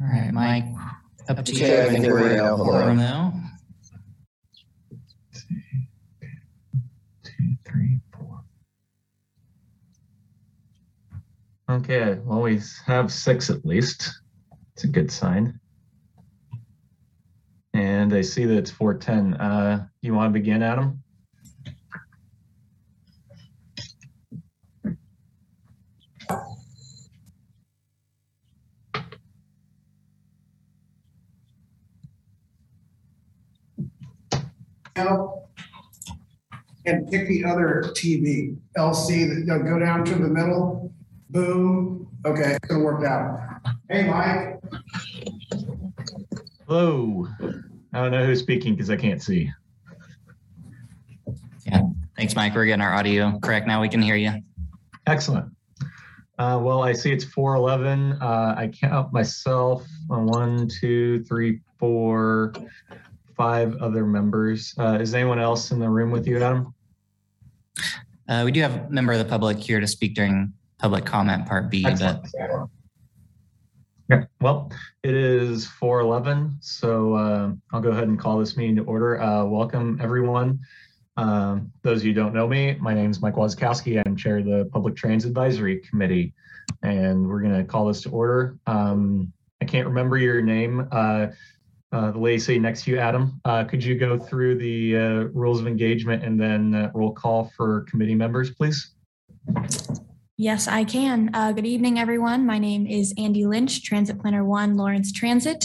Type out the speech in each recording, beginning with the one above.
All right, Mike, up to you. Okay, I think we're now. Quorum now. Two, three, four. Okay, well, we have six at least. It's a good sign. And I see that it's 410. Uh, you want to begin, Adam? L, and pick the other TV, LC, that- no, go down to the middle, boom, okay, it's gonna work out. Hey, Mike, Hello. I don't know who's speaking because I can't see. Yeah, thanks, Mike. We're getting our audio correct now. We can hear you. Excellent. Uh, well, I see it's 411. Uh, I count myself on one, two, three, four, five other members. Uh, is anyone else in the room with you, Adam? Uh, we do have a member of the public here to speak during public comment part B, but. Yeah, well, it is 411, so uh, I'll go ahead and call this meeting to order. Uh, welcome, everyone. Um, those of you who don't know me, my name is Mike Wazkowski. I'm chair of the Public Transit Advisory Committee, and we're going to call this to order. Um, I can't remember your name. Uh, the lady sitting next to you, Adam, uh, could you go through the uh, rules of engagement and then uh, roll call for committee members, please? Yes, I can. Uh, good evening, everyone. My name is Andy Lynch, Transit Planner One, Lawrence Transit.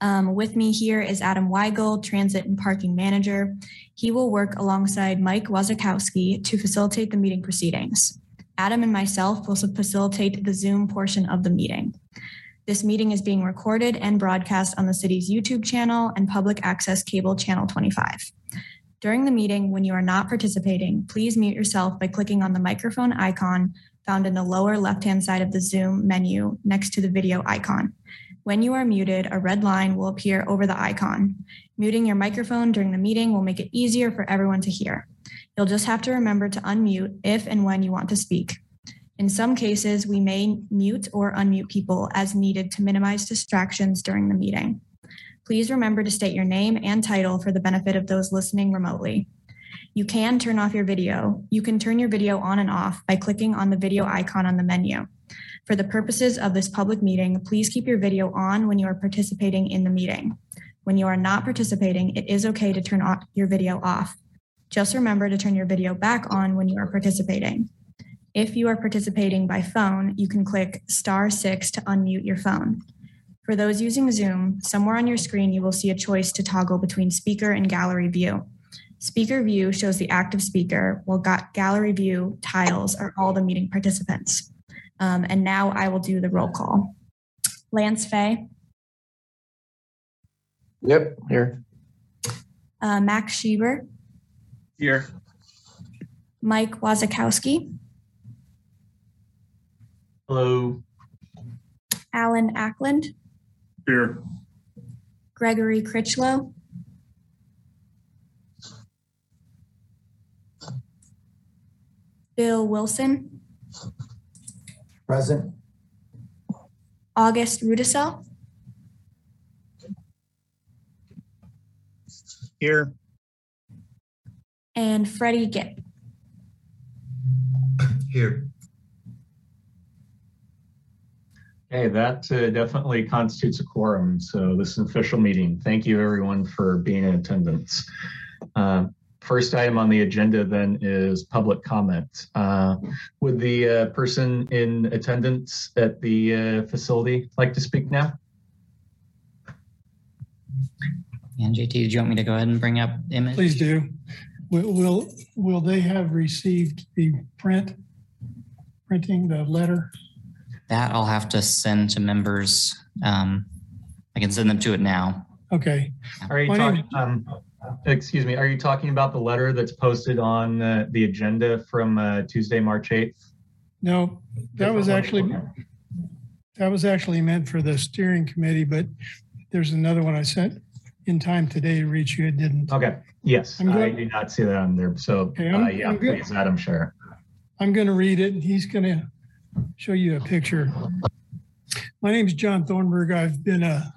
Um, with me here is Adam Weigel, Transit and Parking Manager. He will work alongside Mike Wazakowski to facilitate the meeting proceedings. Adam and myself will facilitate the Zoom portion of the meeting. This meeting is being recorded and broadcast on the city's YouTube channel and public access cable channel 25. During the meeting, when you are not participating, please mute yourself by clicking on the microphone icon found in the lower left-hand side of the Zoom menu next to the video icon. When you are muted, a red line will appear over the icon. Muting your microphone during the meeting will make it easier for everyone to hear. You'll just have to remember to unmute if and when you want to speak. In some cases, we may mute or unmute people as needed to minimize distractions during the meeting. Please remember to state your name and title for the benefit of those listening remotely. You can turn off your video. You can turn your video on and off by clicking on the video icon on the menu. For the purposes of this public meeting, please keep your video on when you are participating in the meeting. When you are not participating, it is okay to turn your video off. Just remember to turn your video back on when you are participating. If you are participating by phone, you can click star six to unmute your phone. For those using Zoom, somewhere on your screen, you will see a choice to toggle between speaker and gallery view. Speaker view shows the active speaker, while ga- gallery view tiles are all the meeting participants. Um, and now I will do the roll call. Lance Fay, Yep, here. uh, Max Schieber, Here. Mike Wazakowski, Hello. Alan Ackland, Here. Gregory Critchlow, Bill Wilson, Present. August Rudisell, Here. and Freddie Gipp. Here. Hey, that uh, definitely constitutes a quorum. So this is an official meeting. Thank you everyone for being in attendance. Uh, First item on the agenda then is public comment. Uh, Would the uh, person in attendance at the uh, facility like to speak now? and JT, did you want me to go ahead and bring up image? Please do. Will, will, will they have received the print, printing the letter? That I'll have to send to members. Um, I can send them to it now. Okay, Are you My talking, name- um, excuse me, are you talking about the letter that's posted on uh, the agenda from uh, Tuesday, March 8th? no, that was actually, that was actually meant for the steering committee, but there's another one I sent in time today to reach you. It didn't. Okay, yes, I'm I good. do not see that on there. So, Okay, I'm- uh, yeah, I'm good. please, Adam, share. I'm going to read it and he's going to show you a picture. My name is John Thornburg. I've been a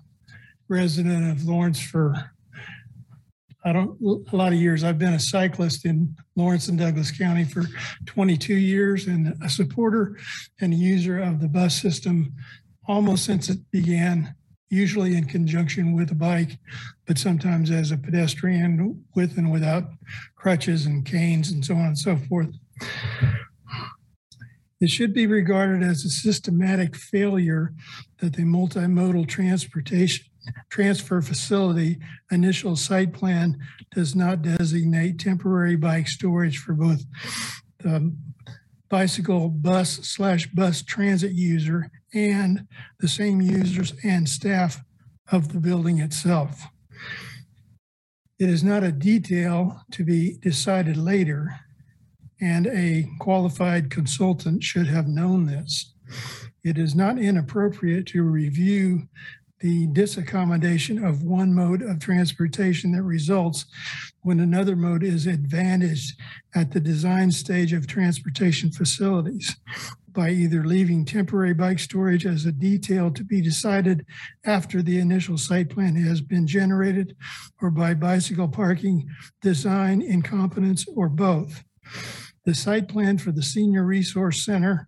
resident of Lawrence for, I don't, a lot of years. I've been a cyclist in Lawrence and Douglas County for 22 years and a supporter and user of the bus system almost since it began, usually in conjunction with a bike, but sometimes as a pedestrian with and without crutches and canes and so on and so forth. It should be regarded as a systematic failure that the multimodal transportation transfer facility initial site plan does not designate temporary bike storage for both the bicycle bus slash bus transit user and the same users and staff of the building itself. It is not a detail to be decided later, and a qualified consultant should have known this. It is not inappropriate to review the disaccommodation of one mode of transportation that results when another mode is advantaged at the design stage of transportation facilities by either leaving temporary bike storage as a detail to be decided after the initial site plan has been generated or by bicycle parking design incompetence or both. The site plan for the Senior Resource Center,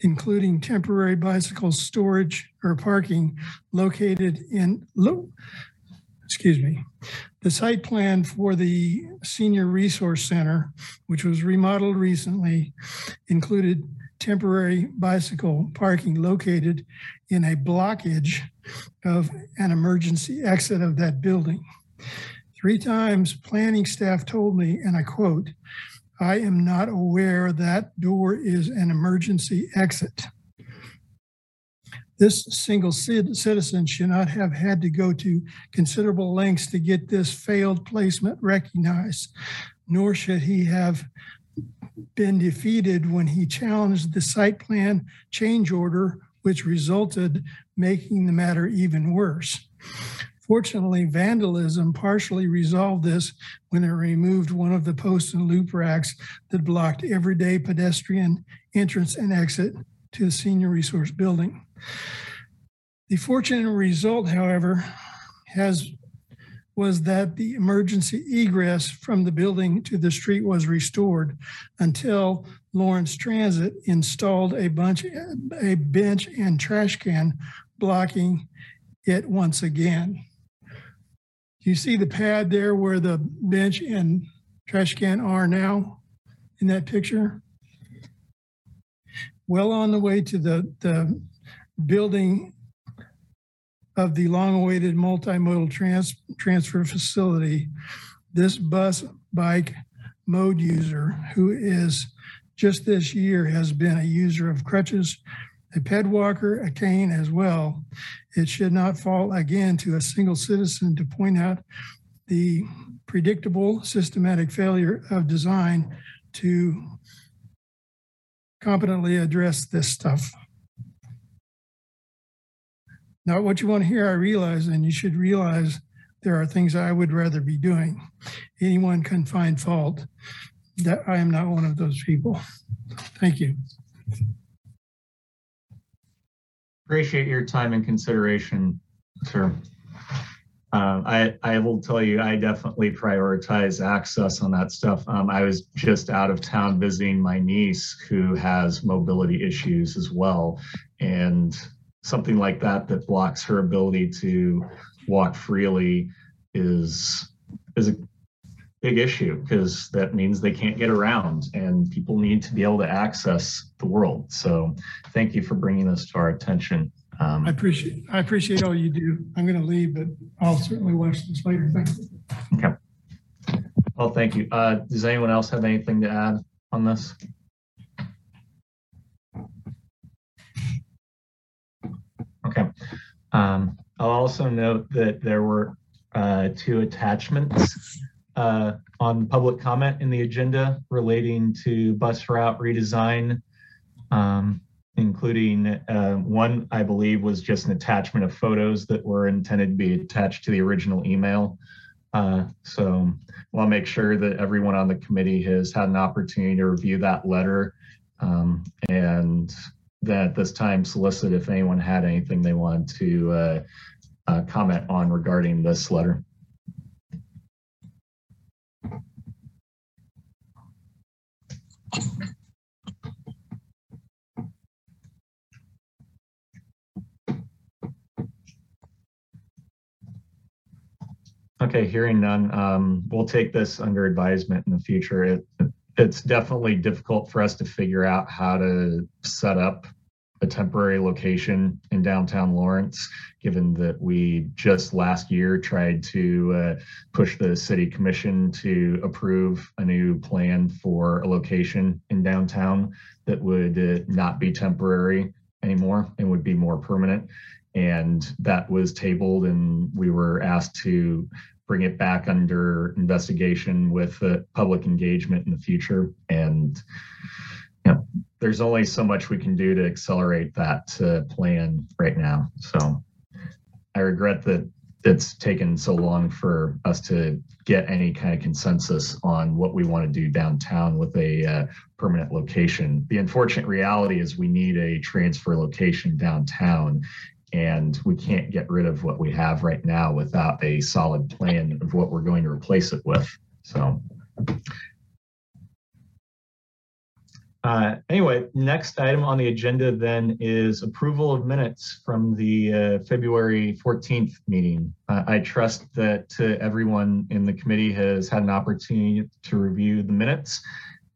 including temporary bicycle storage or parking located in, excuse me, the site plan for the Senior Resource Center, which was remodeled recently, included temporary bicycle parking located in a blockage of an emergency exit of that building. Three times planning staff told me, and I quote, I am not aware that door is an emergency exit. This single citizen should not have had to go to considerable lengths to get this failed placement recognized, nor should he have been defeated when he challenged the site plan change order, which resulted making the matter even worse. Fortunately, vandalism partially resolved this when it removed one of the post and loop racks that blocked everyday pedestrian entrance and exit to the senior resource building. The fortunate result, however, has was that the emergency egress from the building to the street was restored until Lawrence Transit installed a bunch a bench and trash can blocking it once again. You see the pad there where the bench and trash can are now in that picture? Well on the way to the, the building of the long-awaited multimodal trans, transfer facility, this bus bike mode user who is just this year has been a user of crutches, a ped walker, a cane as well. It should not fall again to a single citizen to point out the predictable systematic failure of design to competently address this stuff. Not what you want to hear, I realize, and you should realize there are things I would rather be doing. Anyone can find fault. That I am not one of those people. Thank you. Appreciate your time and consideration, sir. Um, I, I will tell you, I definitely prioritize access on that stuff. Um, I was just out of town visiting my niece who has mobility issues as well. And something like that that blocks her ability to walk freely is is a big issue because that means they can't get around and people need to be able to access the world. So thank you for bringing this to our attention. Um, I appreciate, I appreciate all you do. I'm going to leave, but I'll certainly watch this later. Thank you. Okay. Well, thank you. Uh, does anyone else have anything to add on this? Okay. Um, I'll also note that there were uh, two attachments uh, on public comment in the agenda relating to bus route redesign, um, including uh, one, I believe, was just an attachment of photos that were intended to be attached to the original email. Uh, so we'll make sure that everyone on the committee has had an opportunity to review that letter um, and then at this time solicit if anyone had anything they wanted to uh, uh, comment on regarding this letter. Okay, hearing none, um, we'll take this under advisement in the future. It, it's definitely difficult for us to figure out how to set up a temporary location in downtown Lawrence, given that we just last year tried to uh, push the city commission to approve a new plan for a location in downtown that would uh, not be temporary anymore and would be more permanent. And that was tabled and we were asked to bring it back under investigation with uh, public engagement in the future. And you know, there's only so much we can do to accelerate that uh, plan right now. So I regret that it's taken so long for us to get any kind of consensus on what we want to do downtown with a uh, permanent location. The unfortunate reality is we need a transfer location downtown and we can't get rid of what we have right now without a solid plan of what we're going to replace it with. So uh, anyway, next item on the agenda then is approval of minutes from the uh, February 14th meeting. Uh, I trust that uh, everyone in the committee has had an opportunity to review the minutes.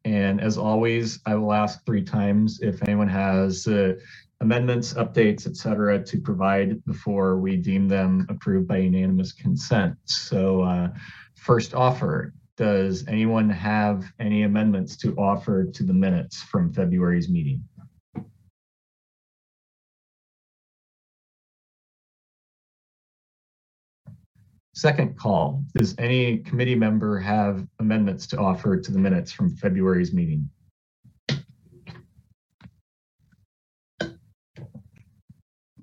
And as always, I will ask three times if anyone has uh, amendments, updates, et cetera, to provide before we deem them approved by unanimous consent. So uh, first offer, does anyone have any amendments to offer to the minutes from February's meeting? Second call, does any committee member have amendments to offer to the minutes from February's meeting?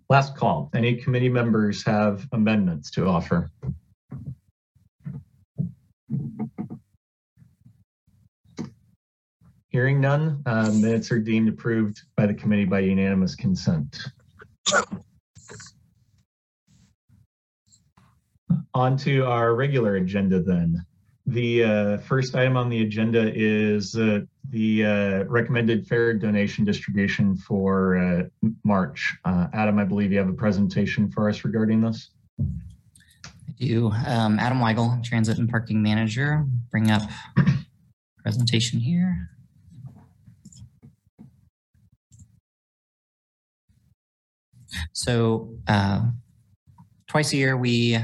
Last call, any committee members have amendments to offer? Hearing none, uh, minutes are deemed approved by the committee by unanimous consent. On to our regular agenda then. The uh, first item on the agenda is uh, the uh, recommended fare donation distribution for uh, March. Uh, Adam, I believe you have a presentation for us regarding this. I do. Um, Adam Weigel, Transit and Parking Manager. Bring up presentation here. So uh, twice a year, we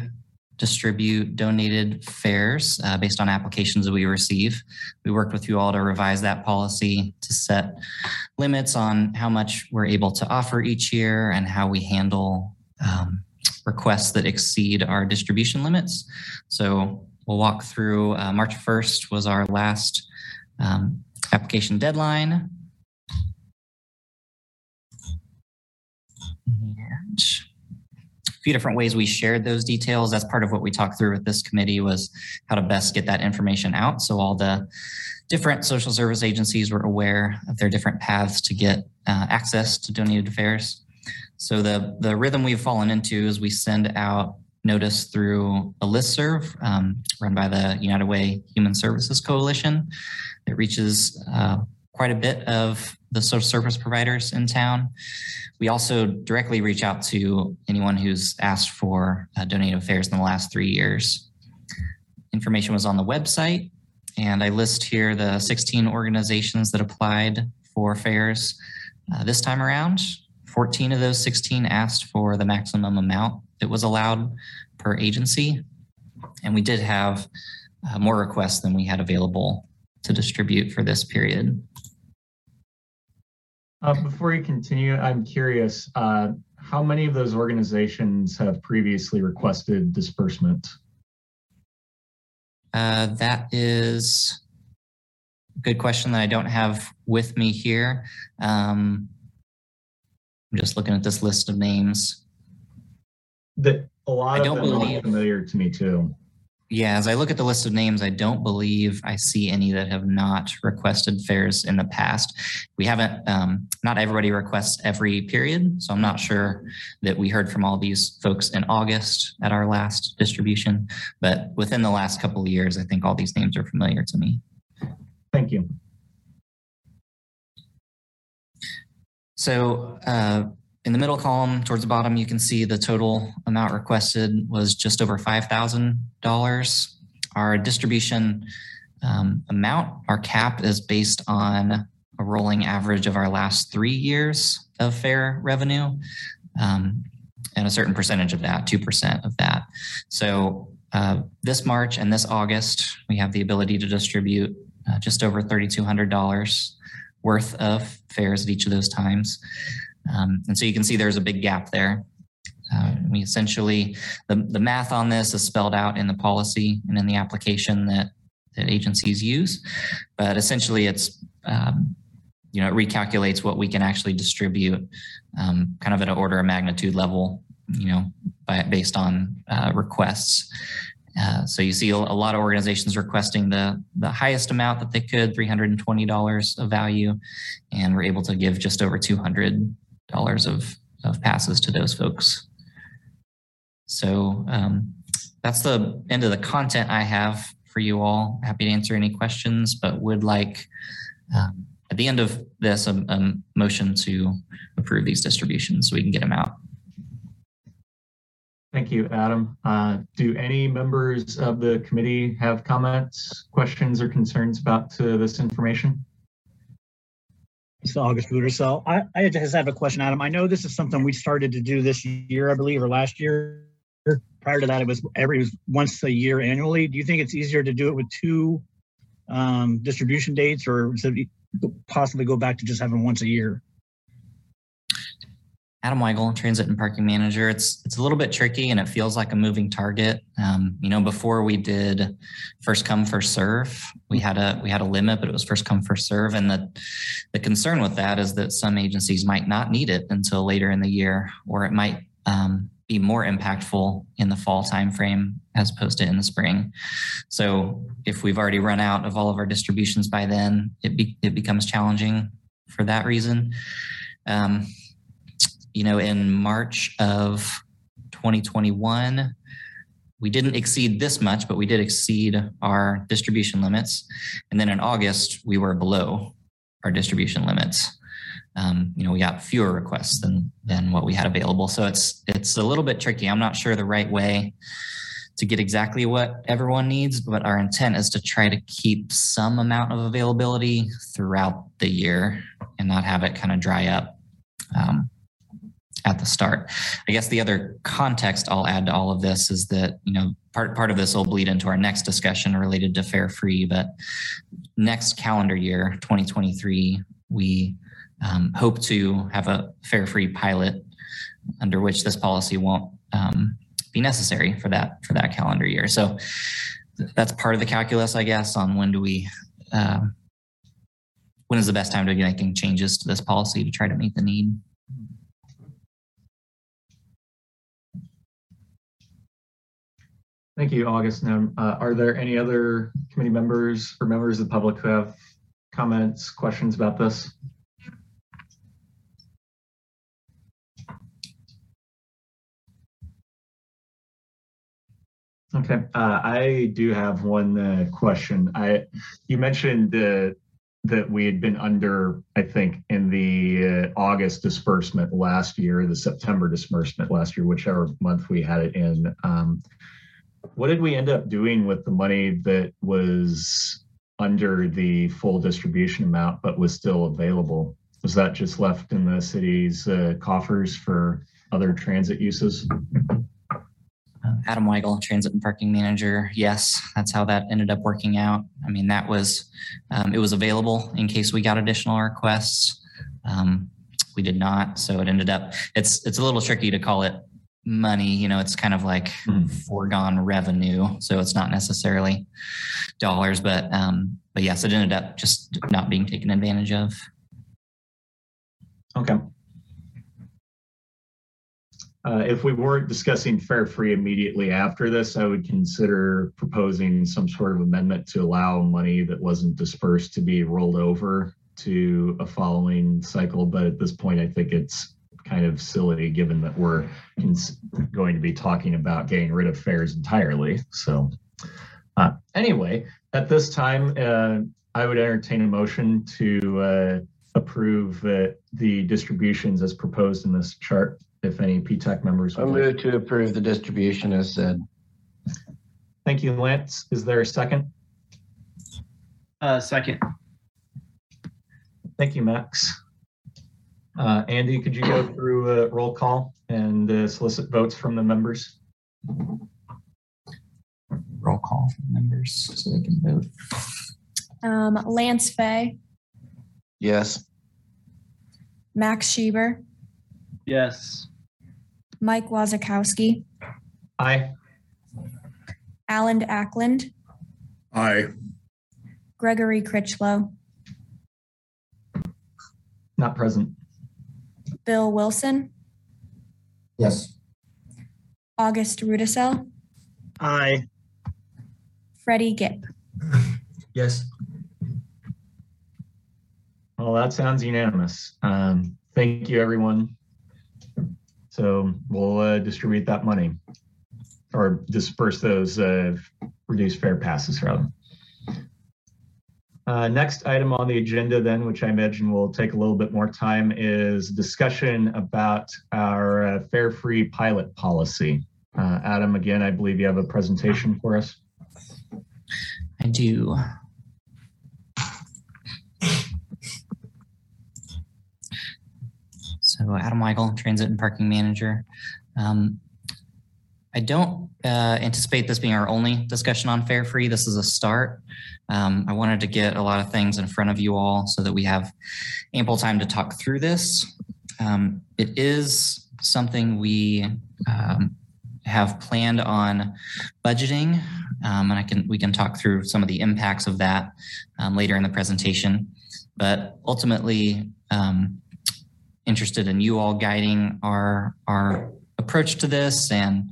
distribute donated fares uh, based on applications that we receive. We worked with you all to revise that policy to set limits on how much we're able to offer each year and how we handle um, requests that exceed our distribution limits. So we'll walk through uh, March 1st was our last um, application deadline. And a few different ways we shared those details. That's part of what we talked through with this committee was how to best get that information out. So all the different social service agencies were aware of their different paths to get uh, access to donated affairs. So the, the rhythm we've fallen into is we send out notice through a listserv um, run by the United Way Human Services Coalition. It reaches uh, quite a bit of the social service providers in town. We also directly reach out to anyone who's asked for uh, donated fares in the last three years. Information was on the website, and I list here the 16 organizations that applied for fares uh, this time around. 14 of those 16 asked for the maximum amount that was allowed per agency. And we did have uh, more requests than we had available to distribute for this period. Uh, before you continue, I'm curious, uh, how many of those organizations have previously requested disbursement? Uh, that is a good question that I don't have with me here. Um, I'm just looking at this list of names. That a lot I of don't them are familiar to me too. Yeah, as I look at the list of names, I don't believe I see any that have not requested fares in the past. We haven't, um, not everybody requests every period, so I'm not sure that we heard from all these folks in August at our last distribution. But within the last couple of years, I think all these names are familiar to me. Thank you. So uh, in the middle column towards the bottom, you can see the total amount requested was just over $5,000. Our distribution um, amount, our cap is based on a rolling average of our last three years of fare revenue um, and a certain percentage of that, 2% of that. So uh, this March and this August, we have the ability to distribute uh, just over $3,200 worth of fares at each of those times. Um, and so you can see there's a big gap there. Uh, we essentially, the, the math on this is spelled out in the policy and in the application that, that agencies use. But essentially, it's, um, you know, it recalculates what we can actually distribute um, kind of at an order of magnitude level, you know, by, based on uh, requests. Uh, so you see a, lot of organizations requesting the, the highest amount that they could, $320 of value, and we're able to give just over $200 of, of passes to those folks. So um, that's the end of the content I have for you all. Happy to answer any questions, but would like um, at the end of this a, a motion to approve these distributions so we can get them out. Thank you, Adam. Uh, do any members of the committee have comments, questions, or concerns about uh, this information? It's August. So I, I just have a question, Adam. I know this is something we started to do this year, I believe, or last year. Prior to that, it was every it was once a year annually. Do you think it's easier to do it with two um, distribution dates, or possibly go back to just having once a year? Adam Weigel, Transit and Parking Manager. It's it's a little bit tricky and it feels like a moving target. Um, you know, before we did first come first serve, we had a we had a limit, but it was first come first serve. And the the concern with that is that some agencies might not need it until later in the year, or it might um, be more impactful in the fall timeframe as opposed to in the spring. So if we've already run out of all of our distributions by then, it be, it becomes challenging for that reason. Um, you know, in March of 2021, we didn't exceed this much, but we did exceed our distribution limits. And then in August, we were below our distribution limits. Um, you know, we got fewer requests than than what we had available. So it's it's a little bit tricky. I'm not sure the right way to get exactly what everyone needs, but our intent is to try to keep some amount of availability throughout the year and not have it kind of dry up. Um, at the start. I guess the other context I'll add to all of this is that, you know, part, part of this will bleed into our next discussion related to fare free, but next calendar year, 2023, we um, hope to have a fare free pilot under which this policy won't um, be necessary for that for that calendar year. So that's part of the calculus, I guess, on when do we uh, when is the best time to be making changes to this policy to try to meet the need. Thank you, August. Now, uh, are there any other committee members or members of the public who have comments, questions about this? Okay, uh, I do have one uh, question. I you mentioned that we had been under, I think, in the uh, August disbursement last year, the September disbursement last year, whichever month we had it in. Um, what did we end up doing with the money that was under the full distribution amount but was still available? Was that just left in the city's uh, coffers for other transit uses? Uh, Adam Weigel, Transit and Parking Manager. Yes, that's how that ended up working out. I mean, that was, um, it was available in case we got additional requests. Um, we did not, so it ended up, it's, it's a little tricky to call it money you know it's kind of like mm. foregone revenue so it's not necessarily dollars but um but yes it ended up just not being taken advantage of okay Uh, if we weren't discussing fare free immediately after this, I would consider proposing some sort of amendment to allow money that wasn't dispersed to be rolled over to a following cycle. But at this point, I think it's kind of silly given that we're cons- going to be talking about getting rid of fares entirely. So, uh, anyway, at this time, uh, I would entertain a motion to uh, approve uh, the distributions as proposed in this chart. If any PTAC members I would like. move to approve the distribution as said. Thank you, Lance. Is there a second? Uh, second. Thank you, Max. Uh, Andy, could you go through a roll call and uh, solicit votes from the members? Roll call for members so they can vote. Um, Lance Fay, Yes. Max Schieber, Yes. Mike Wazakowski, Aye. Alan Ackland, Aye. Gregory Critchlow, Not present. Bill Wilson, Yes. August Rudisell, Aye. Freddie Gipp. Yes. Well, that sounds unanimous. Um, thank you, everyone. So we'll uh, distribute that money or disperse those uh, reduced fare passes rather. Uh, next item on the agenda then, which I imagine will take a little bit more time, is discussion about our uh, fare-free pilot policy. Uh, Adam, again, I believe you have a presentation for us. I do. So Adam Weigel, Transit and Parking Manager. Um, I don't uh, anticipate this being our only discussion on Fare free. This is a start. Um, I wanted to get a lot of things in front of you all so that we have ample time to talk through this. Um, it is something we um, have planned on budgeting, um, and I can we can talk through some of the impacts of that um, later in the presentation. But ultimately, um, interested in you all guiding our our approach to this, and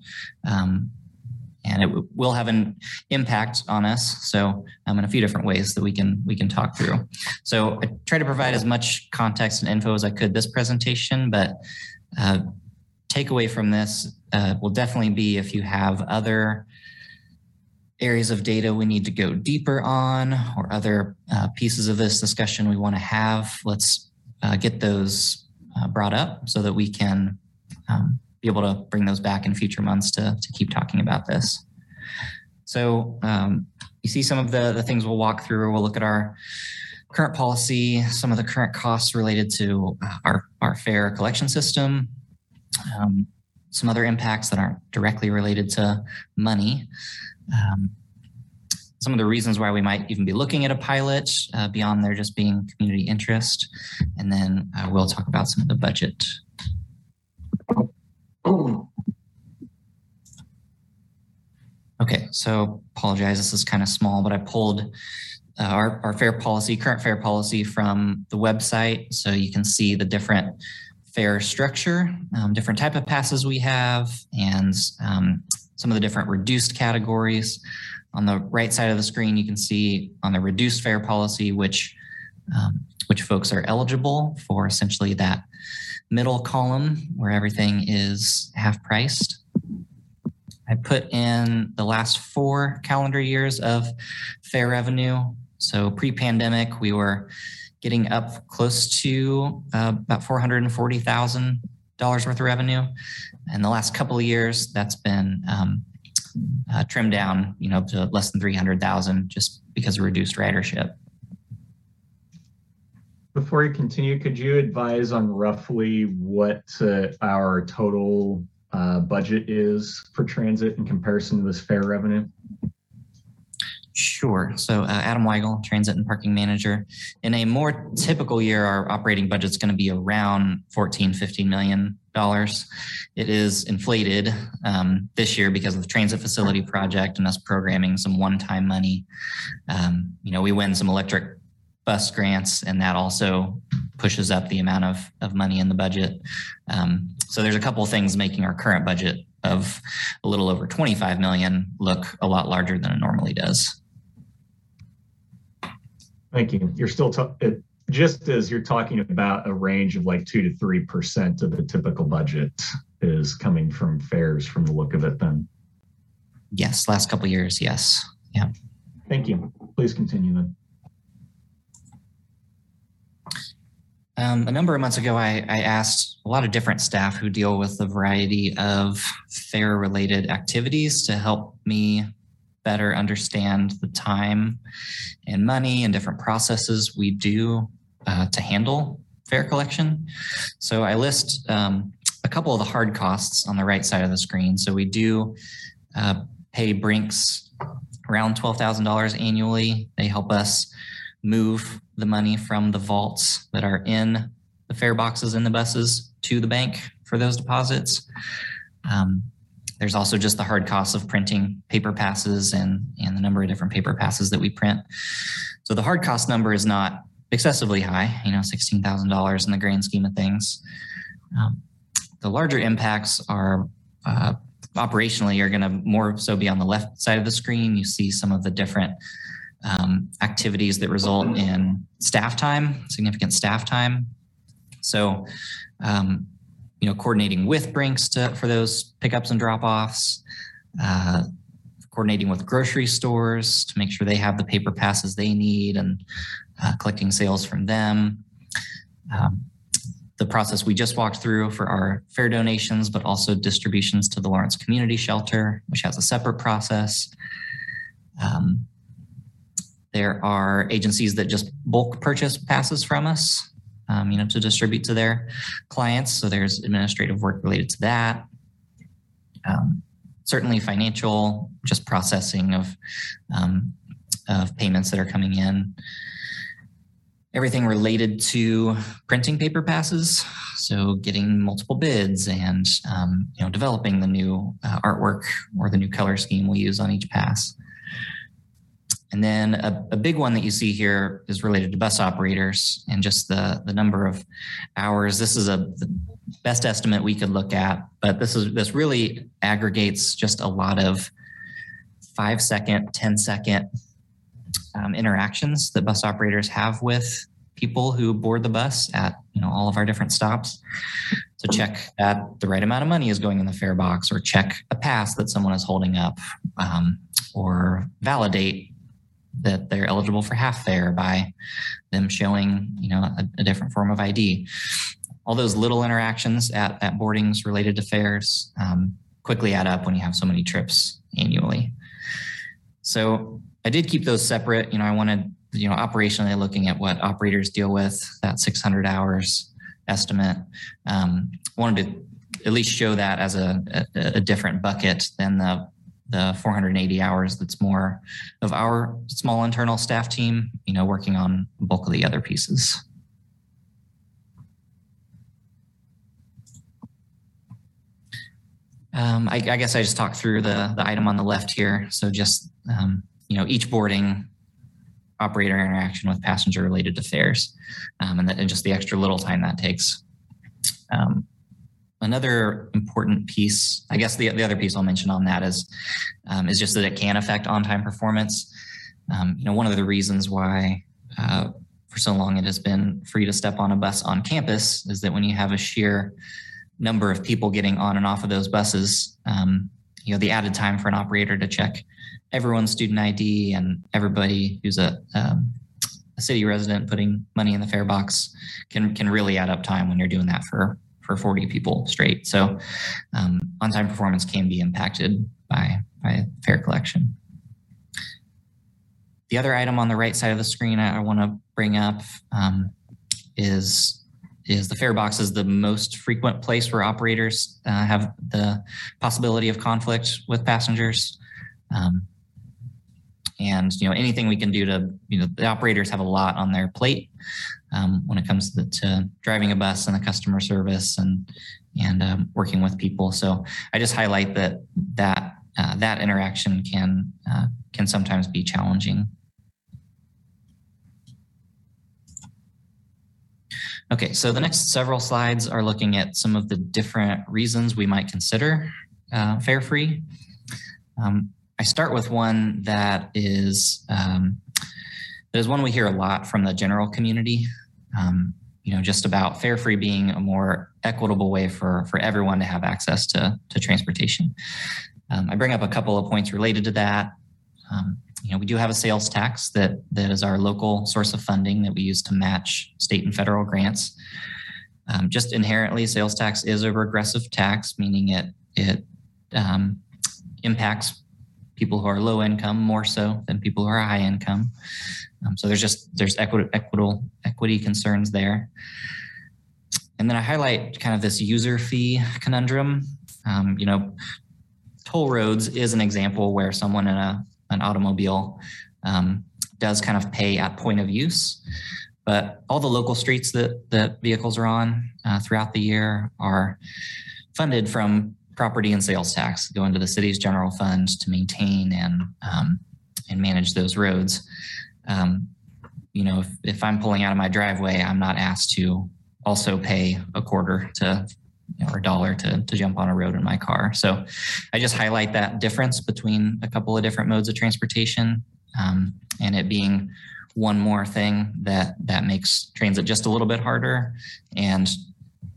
um, and it w- will have an impact on us. So um, in a few different ways that we can we can talk through. So I try to provide as much context and info as I could this presentation, but uh, takeaway from this uh, will definitely be if you have other areas of data we need to go deeper on or other uh, pieces of this discussion we want to have, let's uh, get those uh, brought up so that we can um, be able to bring those back in future months to, to keep talking about this. So um, you see some of the, the things we'll walk through. We'll look at our current policy, some of the current costs related to uh, our, our fare collection system, um, some other impacts that aren't directly related to money. Um, some of the reasons why we might even be looking at a pilot uh, beyond there just being community interest. And then uh, we'll talk about some of the budget. Okay, so apologize, this is kind of small, but I pulled uh, our, our fare policy, current fare policy from the website. So you can see the different fare structure, um, different type of passes we have, and um, some of the different reduced categories. On the right side of the screen, you can see on the reduced fare policy, which um, which folks are eligible for essentially that middle column where everything is half priced. I put in the last four calendar years of fare revenue. So pre-pandemic, we were getting up close to uh, about $440,000 worth of revenue. And the last couple of years, that's been um, uh, trimmed down, you know, to less than 300,000 just because of reduced ridership. Before you continue, could you advise on roughly what uh, our total uh, budget is for transit in comparison to this fare revenue? Sure. So, uh, Adam Weigel, Transit and Parking Manager. In a more typical year, our operating budget is going to be around 14, 15 million dollars. It is inflated um, this year because of the transit facility project and us programming some one-time money. Um, you know, we win some electric bus grants, and that also pushes up the amount of, of money in the budget. Um, so there's a couple of things making our current budget of a little over 25 million look a lot larger than it normally does. Thank you. You're still, it, just as you're talking about a range of like two to 3% of the typical budget is coming from fares from the look of it then. Yes, last couple of years, yes. Yeah. Thank you. Please continue then. Um, a number of months ago, I, I asked a lot of different staff who deal with a variety of fare related activities to help me better understand the time and money and different processes we do uh, to handle fare collection. So I list um, a couple of the hard costs on the right side of the screen. So we do uh, pay Brinks around $12,000 annually. They help us move the money from the vaults that are in the fare boxes in the buses to the bank for those deposits. Um, there's also just the hard costs of printing paper passes and, and the number of different paper passes that we print. So the hard cost number is not excessively high, you know, $16,000 in the grand scheme of things. Um, the larger impacts are uh, operationally are going to more so be on the left side of the screen. You see some of the different um, activities that result in staff time, significant staff time. So, um, you know, coordinating with Brinks to, for those pickups and drop offs, uh, coordinating with grocery stores to make sure they have the paper passes they need and uh, collecting sales from them. Um, the process we just walked through for our fare donations, but also distributions to the Lawrence Community Shelter, which has a separate process. Um, there are agencies that just bulk purchase passes from us, um, you know, to distribute to their clients. So there's administrative work related to that. Um, certainly financial, just processing of um, of payments that are coming in. Everything related to printing paper passes, so getting multiple bids and um, you know developing the new uh, artwork or the new color scheme we use on each pass. And then a, a, big one that you see here is related to bus operators and just the, the number of hours. This is a the best estimate we could look at, but this is this really aggregates just a lot of five second, 10 second um, interactions that bus operators have with people who board the bus at you know all of our different stops to check that the right amount of money is going in the fare box or check a pass that someone is holding up um, or validate that they're eligible for half fare by them showing, you know, a, a different form of ID. All those little interactions at, at boardings related to fares um, quickly add up when you have so many trips annually. So I did keep those separate. You know, I wanted, you know, operationally looking at what operators deal with, that 600 hours estimate. Um, wanted to at least show that as a, a, a different bucket than the the 480 hours that's more of our small internal staff team, you know, working on bulk of the other pieces. Um, I, I, guess I just talked through the, the item on the left here. So just, um, you know, each boarding operator interaction with passenger related fares um, and, and, just the extra little time that takes. Um, Another important piece, I guess the, the other piece I'll mention on that is, um, is just that it can affect on-time performance. Um, you know, one of the reasons why uh, for so long it has been free to step on a bus on campus is that when you have a sheer number of people getting on and off of those buses, um, you know, the added time for an operator to check everyone's student ID and everybody who's a, um, a city resident putting money in the fare box can can really add up time when you're doing that for for 40 people straight. So um, on-time performance can be impacted by, by fare collection. The other item on the right side of the screen I, I want to bring up um, is is the fare box is the most frequent place where operators uh, have the possibility of conflict with passengers. Um, and you know anything we can do to you know the operators have a lot on their plate um, when it comes to, to, driving a bus and the customer service and and um, working with people. So I just highlight that that uh, that interaction can uh, can sometimes be challenging. Okay, so the next several slides are looking at some of the different reasons we might consider uh, fare free. Um, I start with one that is um, that is one we hear a lot from the general community. Um, you know, just about fare free being a more equitable way for for everyone to have access to to transportation. Um, I bring up a couple of points related to that. Um, you know, we do have a sales tax that that is our local source of funding that we use to match state and federal grants. Um, just inherently, sales tax is a regressive tax, meaning it it um, impacts people who are low income more so than people who are high income. Um, so there's just there's equity equitable equity concerns there. And then I highlight kind of this user fee conundrum. Um, you know, toll roads is an example where someone in a an automobile um, does kind of pay at point of use. But all the local streets that that vehicles are on uh, throughout the year are funded from property and sales tax, go into the city's general fund to maintain and um, and manage those roads. Um, you know, if, if I'm pulling out of my driveway, I'm not asked to also pay a quarter to you know, or a dollar to, to jump on a road in my car. So I just highlight that difference between a couple of different modes of transportation um, and it being one more thing that that makes transit just a little bit harder and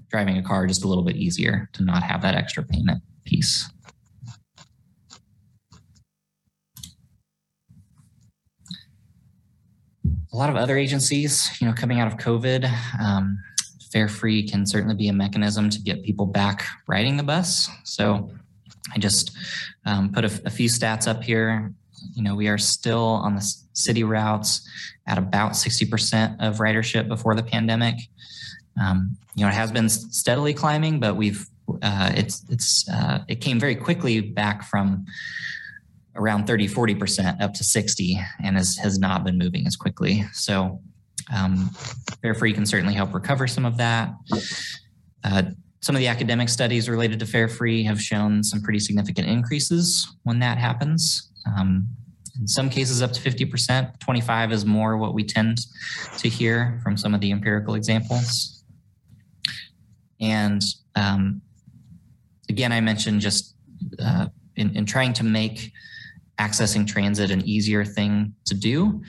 driving a car just a little bit easier to not have that extra payment piece. A lot of other agencies, you know, coming out of COVID, um, fare free can certainly be a mechanism to get people back riding the bus. So I just um, put a, a few stats up here. You know, we are still on the city routes at about 60% of ridership before the pandemic. Um, you know, it has been steadily climbing, but we've uh, it's it's uh, it came very quickly back from around 30, 40% up to 60 and has, has not been moving as quickly. So um, Fare Free can certainly help recover some of that. Uh, some of the academic studies related to Fare Free have shown some pretty significant increases when that happens. Um, in some cases up to 50%, 25 is more what we tend to hear from some of the empirical examples. And um, again, I mentioned just uh, in, in, trying to make accessing transit an easier thing to do.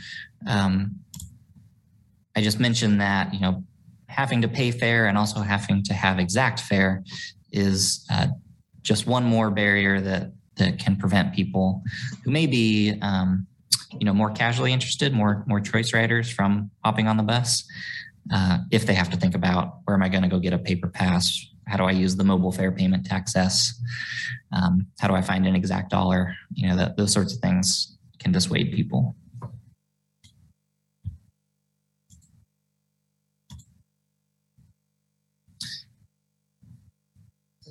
Um, I just mentioned that, you know, having to pay fare and also having to have exact fare is uh, just one more barrier that that can prevent people who may be um, you know more casually interested more more choice riders from hopping on the bus uh, if they have to think about where am I going to go get a paper pass? How do I use the mobile fare payment to access? Um, how do I find an exact dollar? You know, that, those sorts of things can dissuade people.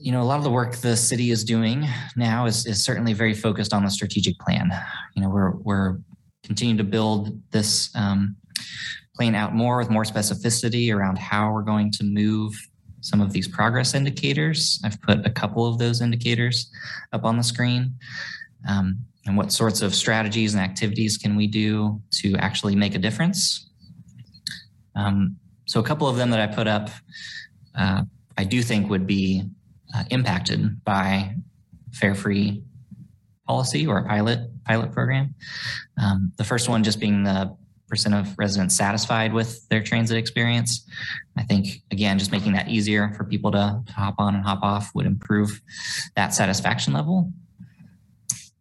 you know, a lot of the work the city is doing now is, is certainly very focused on the strategic plan. You know, we're we're continuing to build this um, plan out more with more specificity around how we're going to move some of these progress indicators. I've put a couple of those indicators up on the screen. Um, and what sorts of strategies and activities can we do to actually make a difference? Um, so a couple of them that I put up, uh, I do think would be uh, impacted by fare free policy or a pilot pilot program. Um, the first one just being the percent of residents satisfied with their transit experience. I think, again, just making that easier for people to, to hop on and hop off would improve that satisfaction level.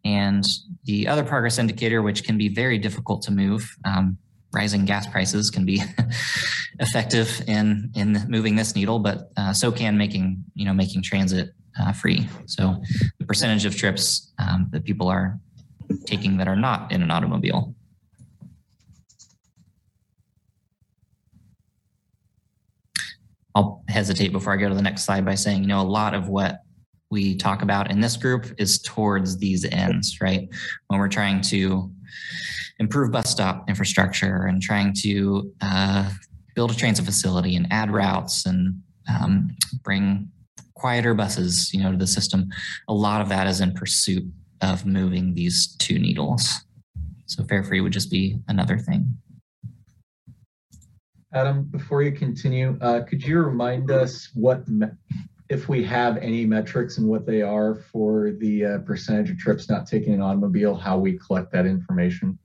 And the other progress indicator, which can be very difficult to move, um, rising gas prices can be effective in in moving this needle, but uh, so can making you know making transit uh, free. So the percentage of trips um, that people are taking that are not in an automobile I'll hesitate before I go to the next slide by saying, you know, a lot of what we talk about in this group is towards these ends, right? When we're trying to improve bus stop infrastructure and trying to uh, build a transit facility and add routes and um, bring quieter buses, you know, to the system. A lot of that is in pursuit of moving these two needles. So fare free would just be another thing. Adam, before you continue, uh, could you remind us what, me- if we have any metrics and what they are for the uh, percentage of trips not taking an automobile, how we collect that information?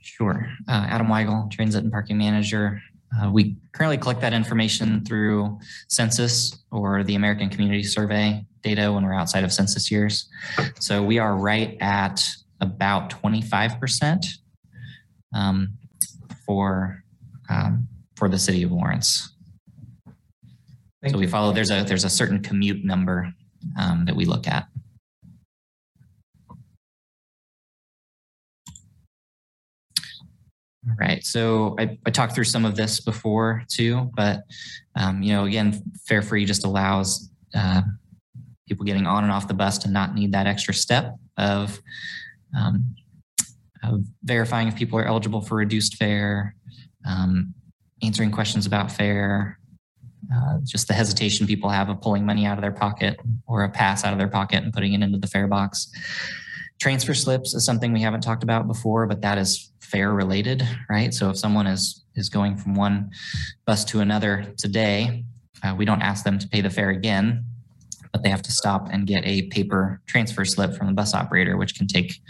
Sure. Uh, Adam Weigel, Transit and Parking Manager. Uh, we currently collect that information through census or the American Community Survey data when we're outside of census years. So we are right at about 25% um, for um, for the city of Lawrence. Thank so we follow. There's a there's a certain commute number um, that we look at. All right. So I, I talked through some of this before too, but um, you know, again, fare free just allows uh, people getting on and off the bus to not need that extra step of, um, of verifying if people are eligible for reduced fare, um, answering questions about fare, uh, just the hesitation people have of pulling money out of their pocket or a pass out of their pocket and putting it into the fare box. Transfer slips is something we haven't talked about before, but that is fare related, right? So if someone is is going from one bus to another today, uh, we don't ask them to pay the fare again, but they have to stop and get a paper transfer slip from the bus operator, which can take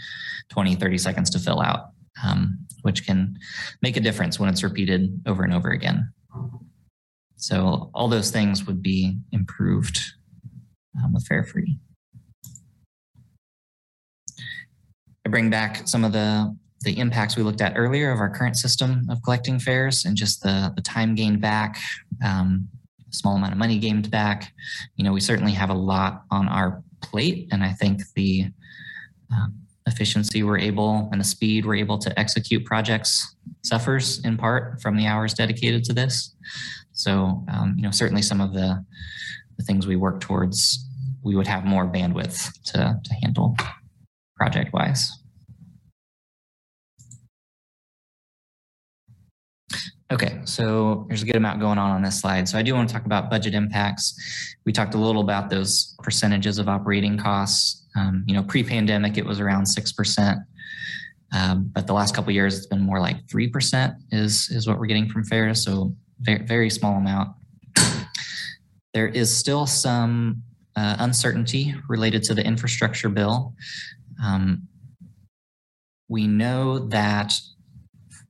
20, 30 seconds to fill out, um, which can make a difference when it's repeated over and over again. So all those things would be improved um, with fare free. I bring back some of the the impacts we looked at earlier of our current system of collecting fares and just the the time gained back, um, small amount of money gained back. You know, we certainly have a lot on our plate, and I think the um, efficiency we're able and the speed we're able to execute projects suffers in part from the hours dedicated to this. So, um, you know, certainly some of the the things we work towards, we would have more bandwidth to to handle project wise. Okay, so there's a good amount going on on this slide. So I do want to talk about budget impacts. We talked a little about those percentages of operating costs. Um, you know, pre-pandemic it was around six percent, um, but the last couple years it's been more like three percent is is what we're getting from fares. So very very small amount. There is still some uh, uncertainty related to the infrastructure bill. Um, we know that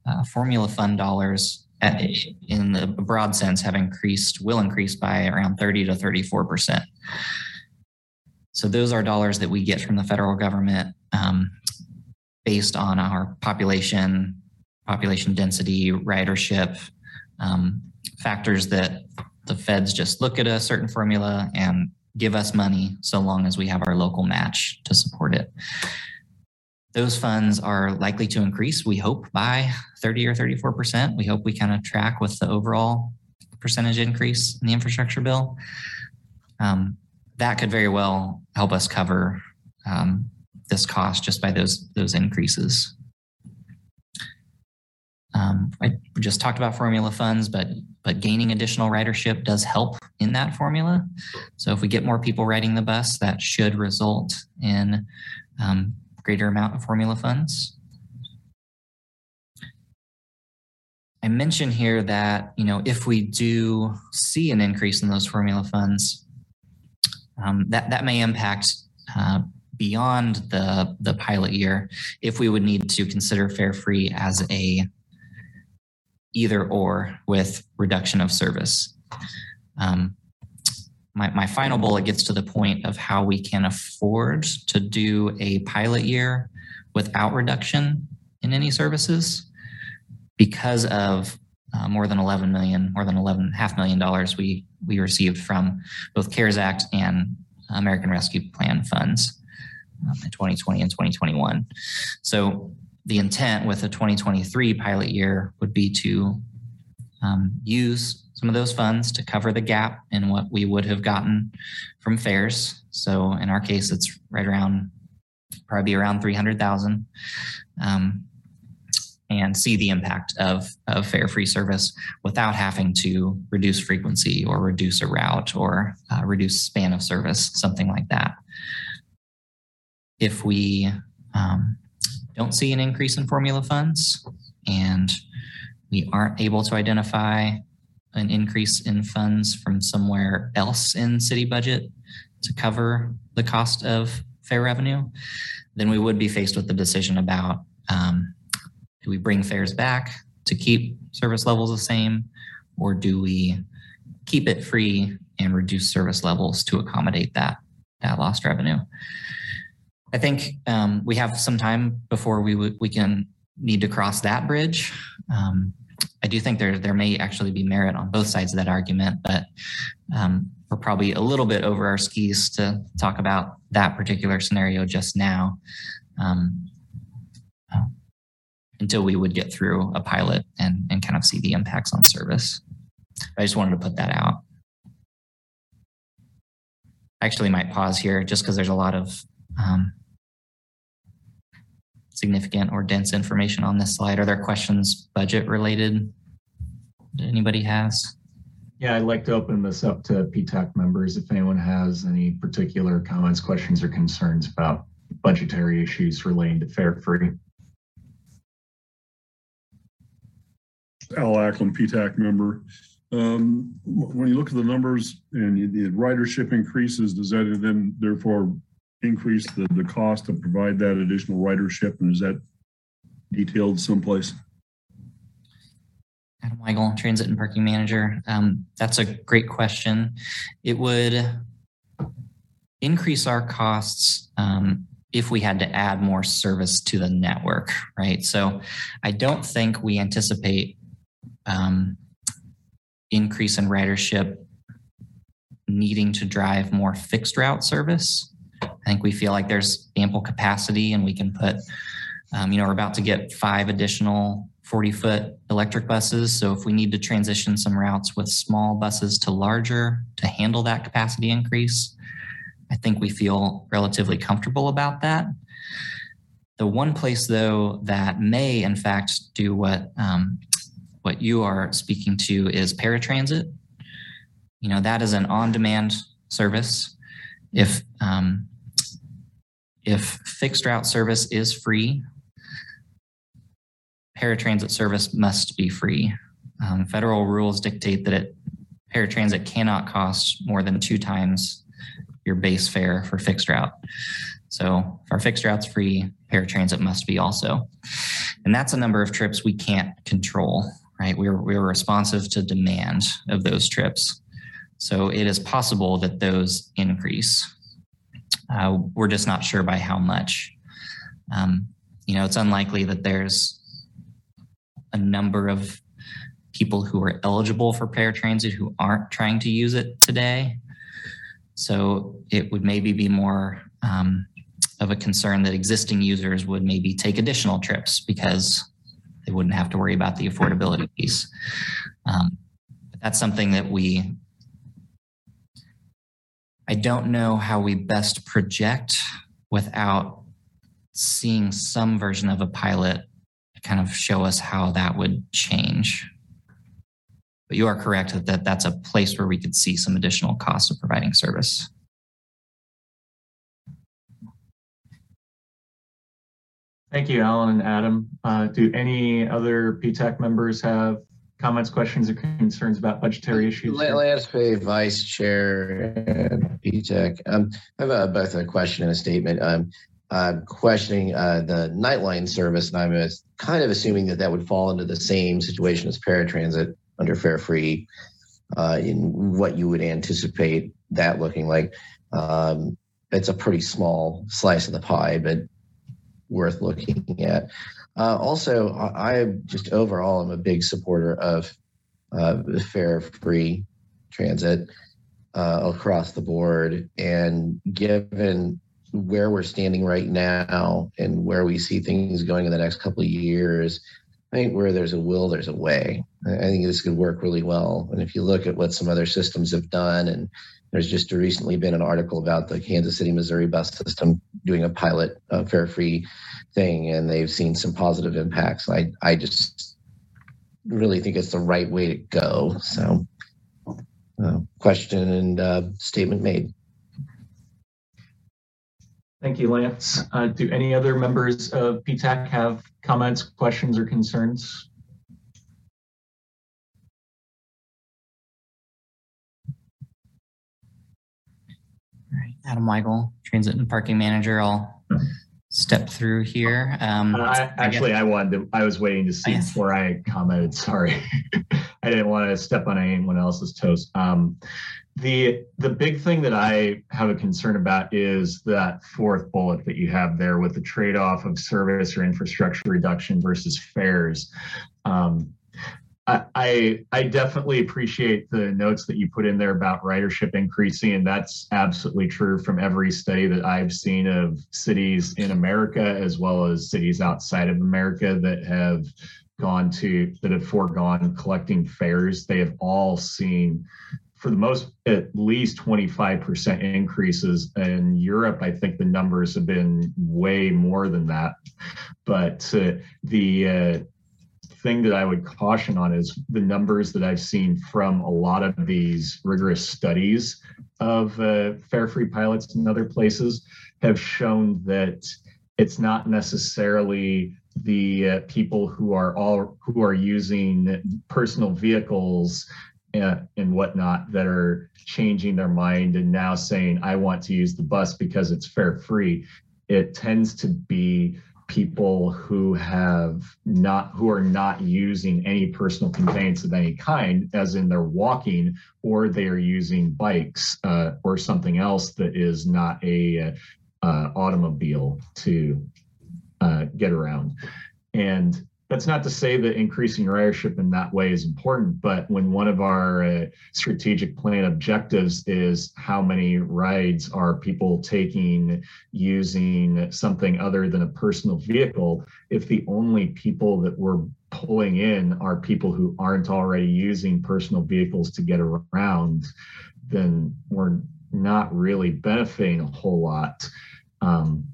uh, formula fund dollars at, in the broad sense have increased, will increase by around 30 to 34%. So those are dollars that we get from the federal government um, based on our population, population density, ridership, um, factors that the feds just look at a certain formula and give us money so long as we have our local match to support it. Those funds are likely to increase, we hope, by 30 or 34%. We hope we kind of track with the overall percentage increase in the infrastructure bill. Um, that could very well help us cover um, this cost just by those those increases. Um, I just talked about formula funds, but but gaining additional ridership does help in that formula. So if we get more people riding the bus, that should result in um, greater amount of formula funds. I mentioned here that you know if we do see an increase in those formula funds, um, that that may impact uh, beyond the the pilot year if we would need to consider fare free as a either or with reduction of service. Um, my, my final bullet gets to the point of how we can afford to do a pilot year without reduction in any services because of uh, more than 11 million, more than 11 half million dollars we we received from both CARES Act and American Rescue Plan funds um, in 2020 and 2021. So the intent with the 2023 pilot year would be to um, use some of those funds to cover the gap in what we would have gotten from fares. So in our case, it's right around probably around 300,000 um, and see the impact of, of fare free service without having to reduce frequency or reduce a route or uh, reduce span of service, something like that. If we um, don't see an increase in formula funds and we aren't able to identify an increase in funds from somewhere else in city budget to cover the cost of fare revenue, then we would be faced with the decision about um, do we bring fares back to keep service levels the same, or do we keep it free and reduce service levels to accommodate that that lost revenue? I think um, we have some time before we would we can need to cross that bridge. Um, I do think there there may actually be merit on both sides of that argument, but um, we're probably a little bit over our skis to talk about that particular scenario just now. Um, until we would get through a pilot and, and kind of see the impacts on service. I just wanted to put that out. I actually might pause here just because there's a lot of um, significant or dense information on this slide. Are there questions budget related that anybody has? Yeah, I'd like to open this up to PTAC members if anyone has any particular comments, questions, or concerns about budgetary issues relating to fare free. Al Ackland, PTAC member. Um, when you look at the numbers and the ridership increases, does that then therefore increase the, the cost to provide that additional ridership? And is that detailed someplace? Adam Weigel, Transit and Parking Manager. Um, that's a great question. It would increase our costs um, if we had to add more service to the network, right? So I don't think we anticipate um, increase in ridership needing to drive more fixed route service. I think we feel like there's ample capacity and we can put, um, you know, we're about to get five additional 40 foot electric buses. So if we need to transition some routes with small buses to larger to handle that capacity increase, I think we feel relatively comfortable about that. The one place though that may in fact do what um, what you are speaking to is paratransit. You know, that is an on-demand service. If um, if fixed route service is free, paratransit service must be free. Um, federal rules dictate that it paratransit cannot cost more than two times your base fare for fixed route. So if our fixed route's free, paratransit must be also. And that's a number of trips we can't control, right? We're, we're responsive to demand of those trips. So it is possible that those increase. Uh, we're just not sure by how much. Um, you know, it's unlikely that there's a number of people who are eligible for paratransit who aren't trying to use it today. So it would maybe be more um, of a concern that existing users would maybe take additional trips because they wouldn't have to worry about the affordability piece. Um, but that's something that we, I don't know how we best project without seeing some version of a pilot kind of show us how that would change. But you are correct that, that that's a place where we could see some additional cost of providing service. Thank you, Alan and Adam. Uh, do any other PTAC members have comments, questions, or concerns about budgetary issues? Lance Pay, Vice Chair at PTAC. Um, I have a, both a question and a statement. Um, uh, questioning uh, the Nightline service, and I'm kind of assuming that that would fall into the same situation as paratransit under fare free. Uh, in what you would anticipate that looking like. Um, it's a pretty small slice of the pie, but worth looking at. Uh, also, I, I just overall am a big supporter of uh, fare free transit uh, across the board. And given where we're standing right now and where we see things going in the next couple of years, I think where there's a will, there's a way. I think this could work really well. And if you look at what some other systems have done, and there's just recently been an article about the Kansas City, Missouri bus system doing a pilot uh, fare free thing, and they've seen some positive impacts. I, I just really think it's the right way to go. So, uh, question and uh, statement made. Thank you, Lance. Uh, do any other members of PTAC have comments, questions, or concerns? Adam Weigel, Transit and Parking Manager. I'll step through here. Um, I, actually, I wanted to, I was waiting to see Yes. before I commented. Sorry. I didn't want to step on anyone else's toes. Um, the, the big thing that I have a concern about is that fourth bullet that you have there with the trade-off of service or infrastructure reduction versus fares. Um, I, I, definitely appreciate the notes that you put in there about ridership increasing, and that's absolutely true from every study that I've seen of cities in America as well as cities outside of America that have gone to that have foregone collecting fares. They have all seen, for the most, at least 25% increases. In Europe, I think the numbers have been way more than that. But uh, the uh, thing that I would caution on is the numbers that I've seen from a lot of these rigorous studies of uh, fare free pilots in other places have shown that it's not necessarily the uh, people who are all who are using personal vehicles uh, and whatnot that are changing their mind and now saying I want to use the bus because it's fare free. It tends to be people who have not who are not using any personal conveyance of any kind as in they're walking or they are using bikes uh, or something else that is not a uh, automobile to uh, get around. And that's not to say that increasing your ridership in that way is important, but when one of our uh, strategic plan objectives is how many rides are people taking using something other than a personal vehicle, if the only people that we're pulling in are people who aren't already using personal vehicles to get around, then we're not really benefiting a whole lot. Um,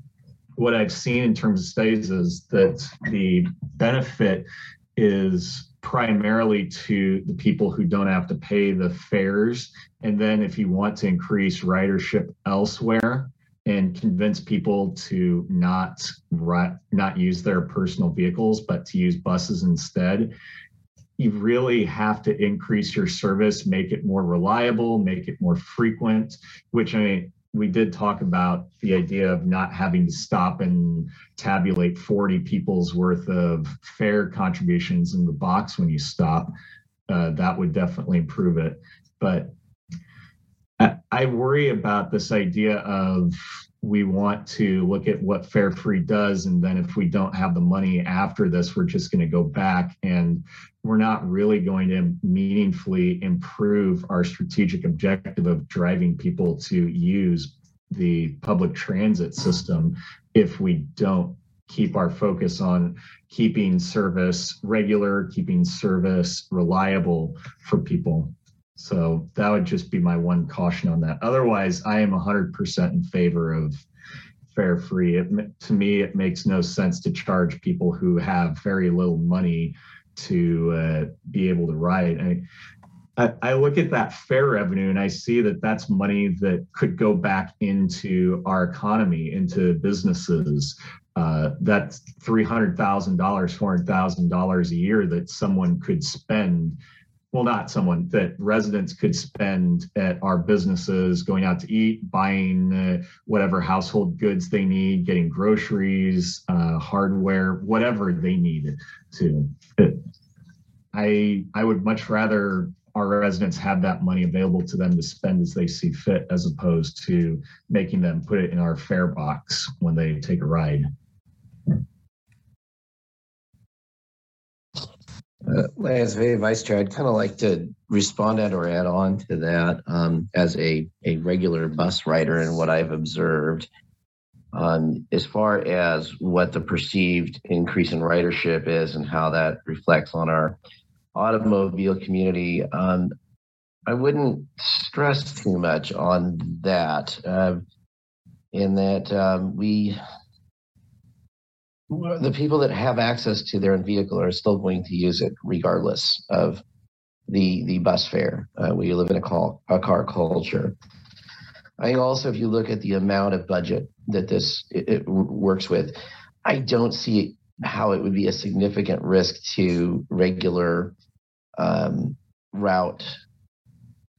what I've seen in terms of studies is that the benefit is primarily to the people who don't have to pay the fares. And then if you want to increase ridership elsewhere and convince people to not not use their personal vehicles, but to use buses instead, you really have to increase your service, make it more reliable, make it more frequent, which I mean, we did talk about the idea of not having to stop and tabulate 40 people's worth of fare contributions in the box when you stop. Uh, that would definitely improve it. But I, I worry about this idea of we want to look at what fare free does and then if we don't have the money after this we're just going to go back and we're not really going to meaningfully improve our strategic objective of driving people to use the public transit system if we don't keep our focus on keeping service regular keeping service reliable for people so that would just be my one caution on that. Otherwise, I am 100% in favor of fare free. It, to me, it makes no sense to charge people who have very little money to uh, be able to ride. I, I, I look at that fare revenue and I see that that's money that could go back into our economy, into businesses. Uh, that's $300,000, $400,000 a year that someone could spend well, not someone that residents could spend at our businesses, going out to eat, buying uh, whatever household goods they need, getting groceries, uh, hardware, whatever they need to. I I would much rather our residents have that money available to them to spend as they see fit, as opposed to making them put it in our fare box when they take a ride. Uh, hey, Vice Chair, I'd kind of like to respond and or add on to that um, as a, a regular bus rider and what I've observed. Um, as far as what the perceived increase in ridership is and how that reflects on our automobile community, um, I wouldn't stress too much on that. Uh, in that um, we the people that have access to their own vehicle are still going to use it regardless of the the bus fare. Uh, we live in a, call, a car culture. I think also if you look at the amount of budget that this it, it works with, I don't see how it would be a significant risk to regular um, route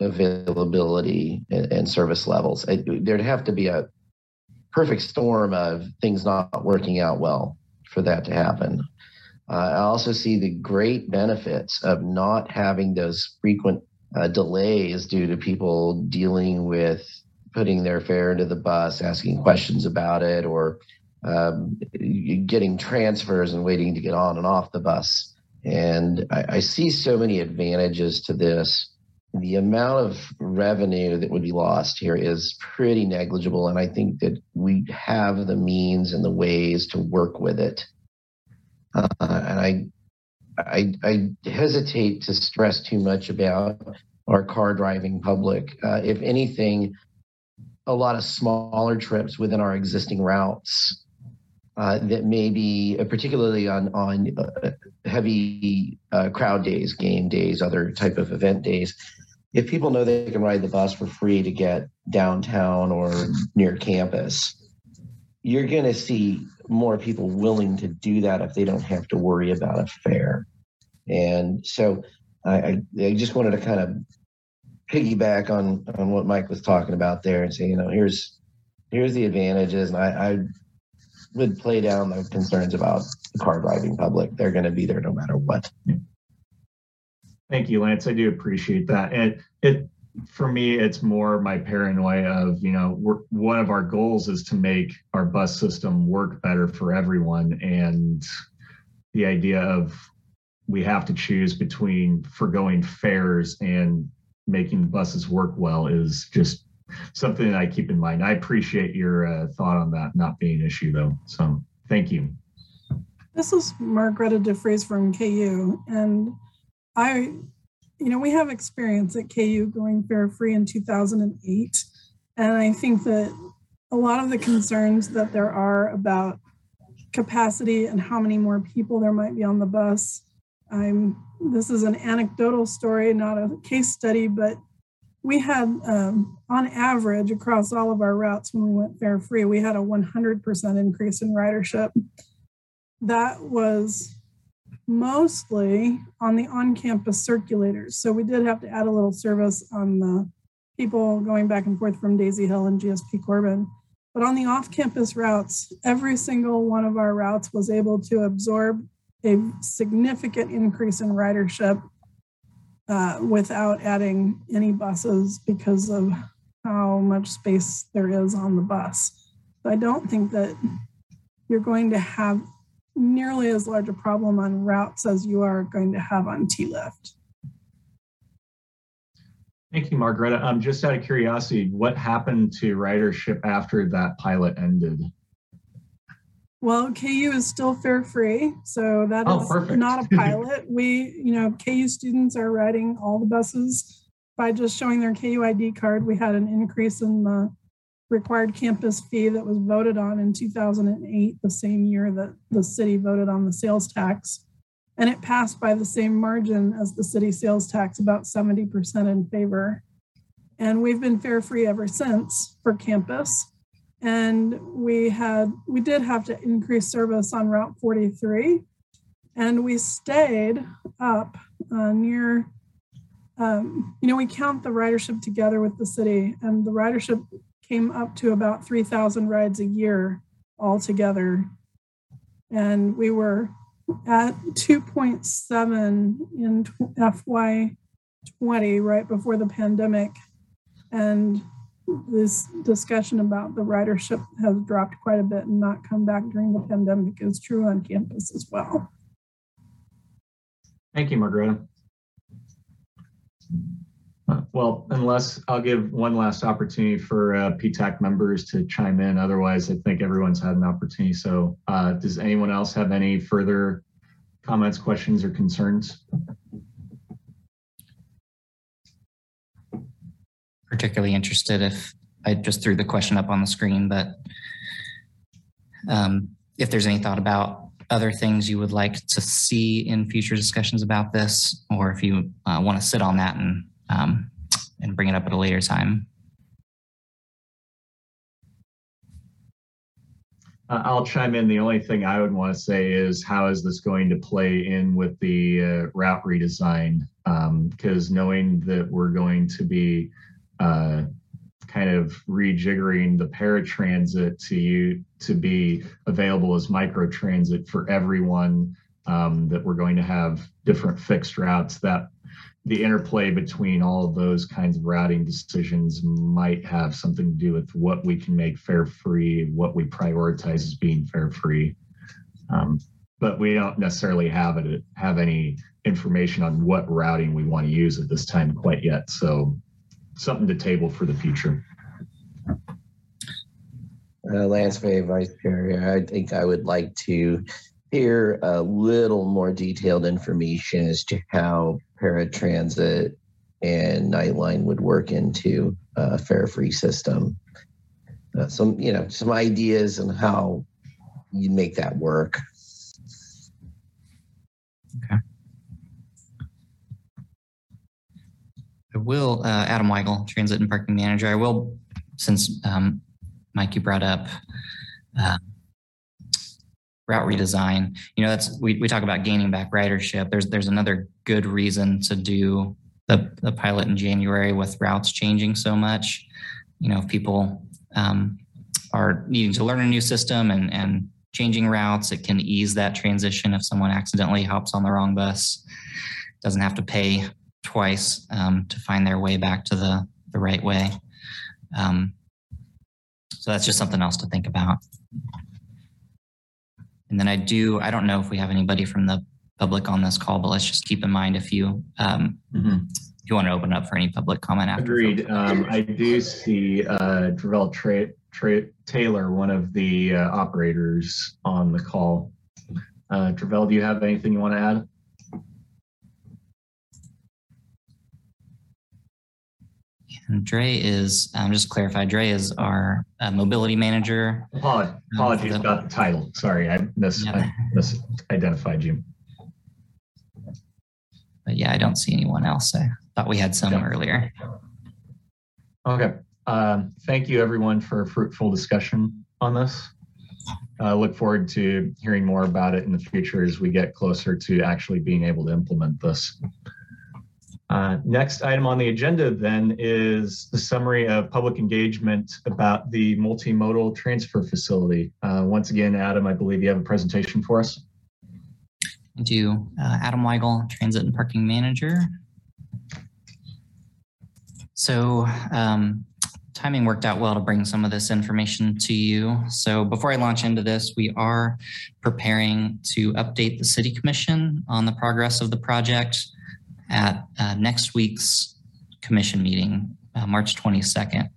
availability and, and service levels. I, there'd have to be a perfect storm of things not working out well for that to happen. Uh, I also see the great benefits of not having those frequent uh, delays due to people dealing with putting their fare into the bus, asking questions about it, or um, getting transfers and waiting to get on and off the bus. And I, I see so many advantages to this. The amount of revenue that would be lost here is pretty negligible. And I think that we have the means and the ways to work with it. Uh, and I, I, I hesitate to stress too much about our car driving public. Uh, if anything, a lot of smaller trips within our existing routes uh, that may be uh, particularly on on uh, heavy uh, crowd days, game days, other type of event days. If people know they can ride the bus for free to get downtown or near campus, you're going to see more people willing to do that if they don't have to worry about a fare. And so I, I, I just wanted to kind of piggyback on on what Mike was talking about there and say, you know, here's here's the advantages, and I, I would play down the concerns about the car driving public. They're going to be there no matter what. Thank you, Lance. I do appreciate that. And it for me, it's more my paranoia of, you know, one of our goals is to make our bus system work better for everyone. And the idea of we have to choose between foregoing fares and making the buses work well is just something that I keep in mind. I appreciate your uh, thought on that not being an issue, though. So thank you. This is Margareta DeFries from KU, and I, you know, we have experience at KU going fare free in 2008, and I think that a lot of the concerns that there are about capacity and how many more people there might be on the bus. I'm this is an anecdotal story, not a case study, but we had, um, on average, across all of our routes when we went fare free, we had a 100% increase in ridership. That was mostly on the on campus circulators. So we did have to add a little service on the people going back and forth from Daisy Hill and GSP Corbin. But on the off campus routes, every single one of our routes was able to absorb a significant increase in ridership uh, without adding any buses because of how much space there is on the bus. So I don't think that you're going to have nearly as large a problem on routes as you are going to have on T-Lift. Thank you, Margareta. Um, just out of curiosity, what happened to ridership after that pilot ended? Well, KU is still fare free, so that Oh, is perfect. not a pilot. we, you know, KU students are riding all the buses by just showing their KU ID card. We had an increase in the required campus fee that was voted on in 2008, the same year that the city voted on the sales tax. And it passed by the same margin as the city sales tax, about 70% in favor. And we've been fare free ever since for campus and we had we did have to increase service on route 43 and we stayed up uh, near um, you know we count the ridership together with the city and the ridership came up to about 3000 rides a year altogether and we were at 2.7 in fy 20 right before the pandemic and this discussion about the ridership has dropped quite a bit and not come back during the pandemic is true on campus as well. Thank you, Margareta. Well, unless I'll give one last opportunity for uh, PTAC members to chime in. Otherwise, I think everyone's had an opportunity. So uh, does anyone else have any further comments, questions, or concerns? particularly interested if I just threw the question up on the screen, but um, if there's any thought about other things you would like to see in future discussions about this, or if you uh, want to sit on that and um, and bring it up at a later time. Uh, I'll chime in. The only thing I would want to say is how is this going to play in with the uh, route redesign? Because knowing that we're going to be uh, kind of rejiggering the paratransit to you to be available as microtransit for everyone, um, that we're going to have different fixed routes that the interplay between all of those kinds of routing decisions might have something to do with what we can make fare free, what we prioritize as being fare free. Um, but we don't necessarily have it have any information on what routing we want to use at this time quite yet. So something to table for the future. Uh, Lance Fay, Vice Chair, I think I would like to hear a little more detailed information as to how paratransit and Nightline would work into a fare-free system. Uh, some, you know, some ideas on how you make that work. Okay. I will, uh, Adam Weigel, Transit and Parking Manager. I will, since um, Mike, you brought up uh, route redesign. You know, that's we, we talk about gaining back ridership. There's there's another good reason to do the, the pilot in January with routes changing so much. You know, if people um, are needing to learn a new system and and changing routes, it can ease that transition if someone accidentally hops on the wrong bus. Doesn't have to pay twice um, to find their way back to the, the right way. Um, so that's just something else to think about. And then I do, I don't know if we have anybody from the public on this call, but let's just keep in mind if you, um, if you want to open up for any public comment after. Agreed. Um, I do see uh, Travell Tra- Tra- Taylor, one of the uh, operators on the call. Uh, Travell, do you have anything you want to add? And Dre is, um, just to clarify, Dre is our uh, mobility manager. Apolo- Apologies about the title. Sorry, I mis- Yeah. I misidentified you. But yeah, I don't see anyone else. I thought we had some Okay. earlier. Okay. Um, thank you, everyone, for a fruitful discussion on this. I look forward to hearing more about it in the future as we get closer to actually being able to implement this. Uh, next item on the agenda then is the summary of public engagement about the multimodal transfer facility. Uh, once again, Adam, I believe you have a presentation for us. I do uh, Adam Weigel, Transit and Parking Manager. So um, timing worked out well to bring some of this information to you. So before I launch into this, we are preparing to update the City Commission on the progress of the project at uh, next week's commission meeting, uh, March 22nd.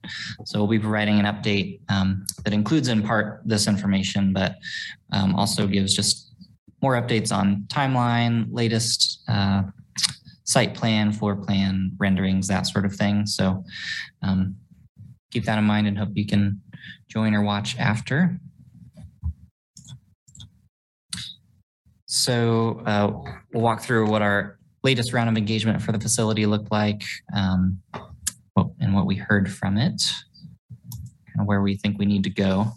So we'll be providing an update um, that includes in part this information, but um, also gives just more updates on timeline, latest uh, site plan, floor plan, renderings, that sort of thing. So um, keep that in mind and hope you can join or watch after. So uh, we'll walk through what our latest round of engagement for the facility looked like um, and what we heard from it, kind of where we think we need to go.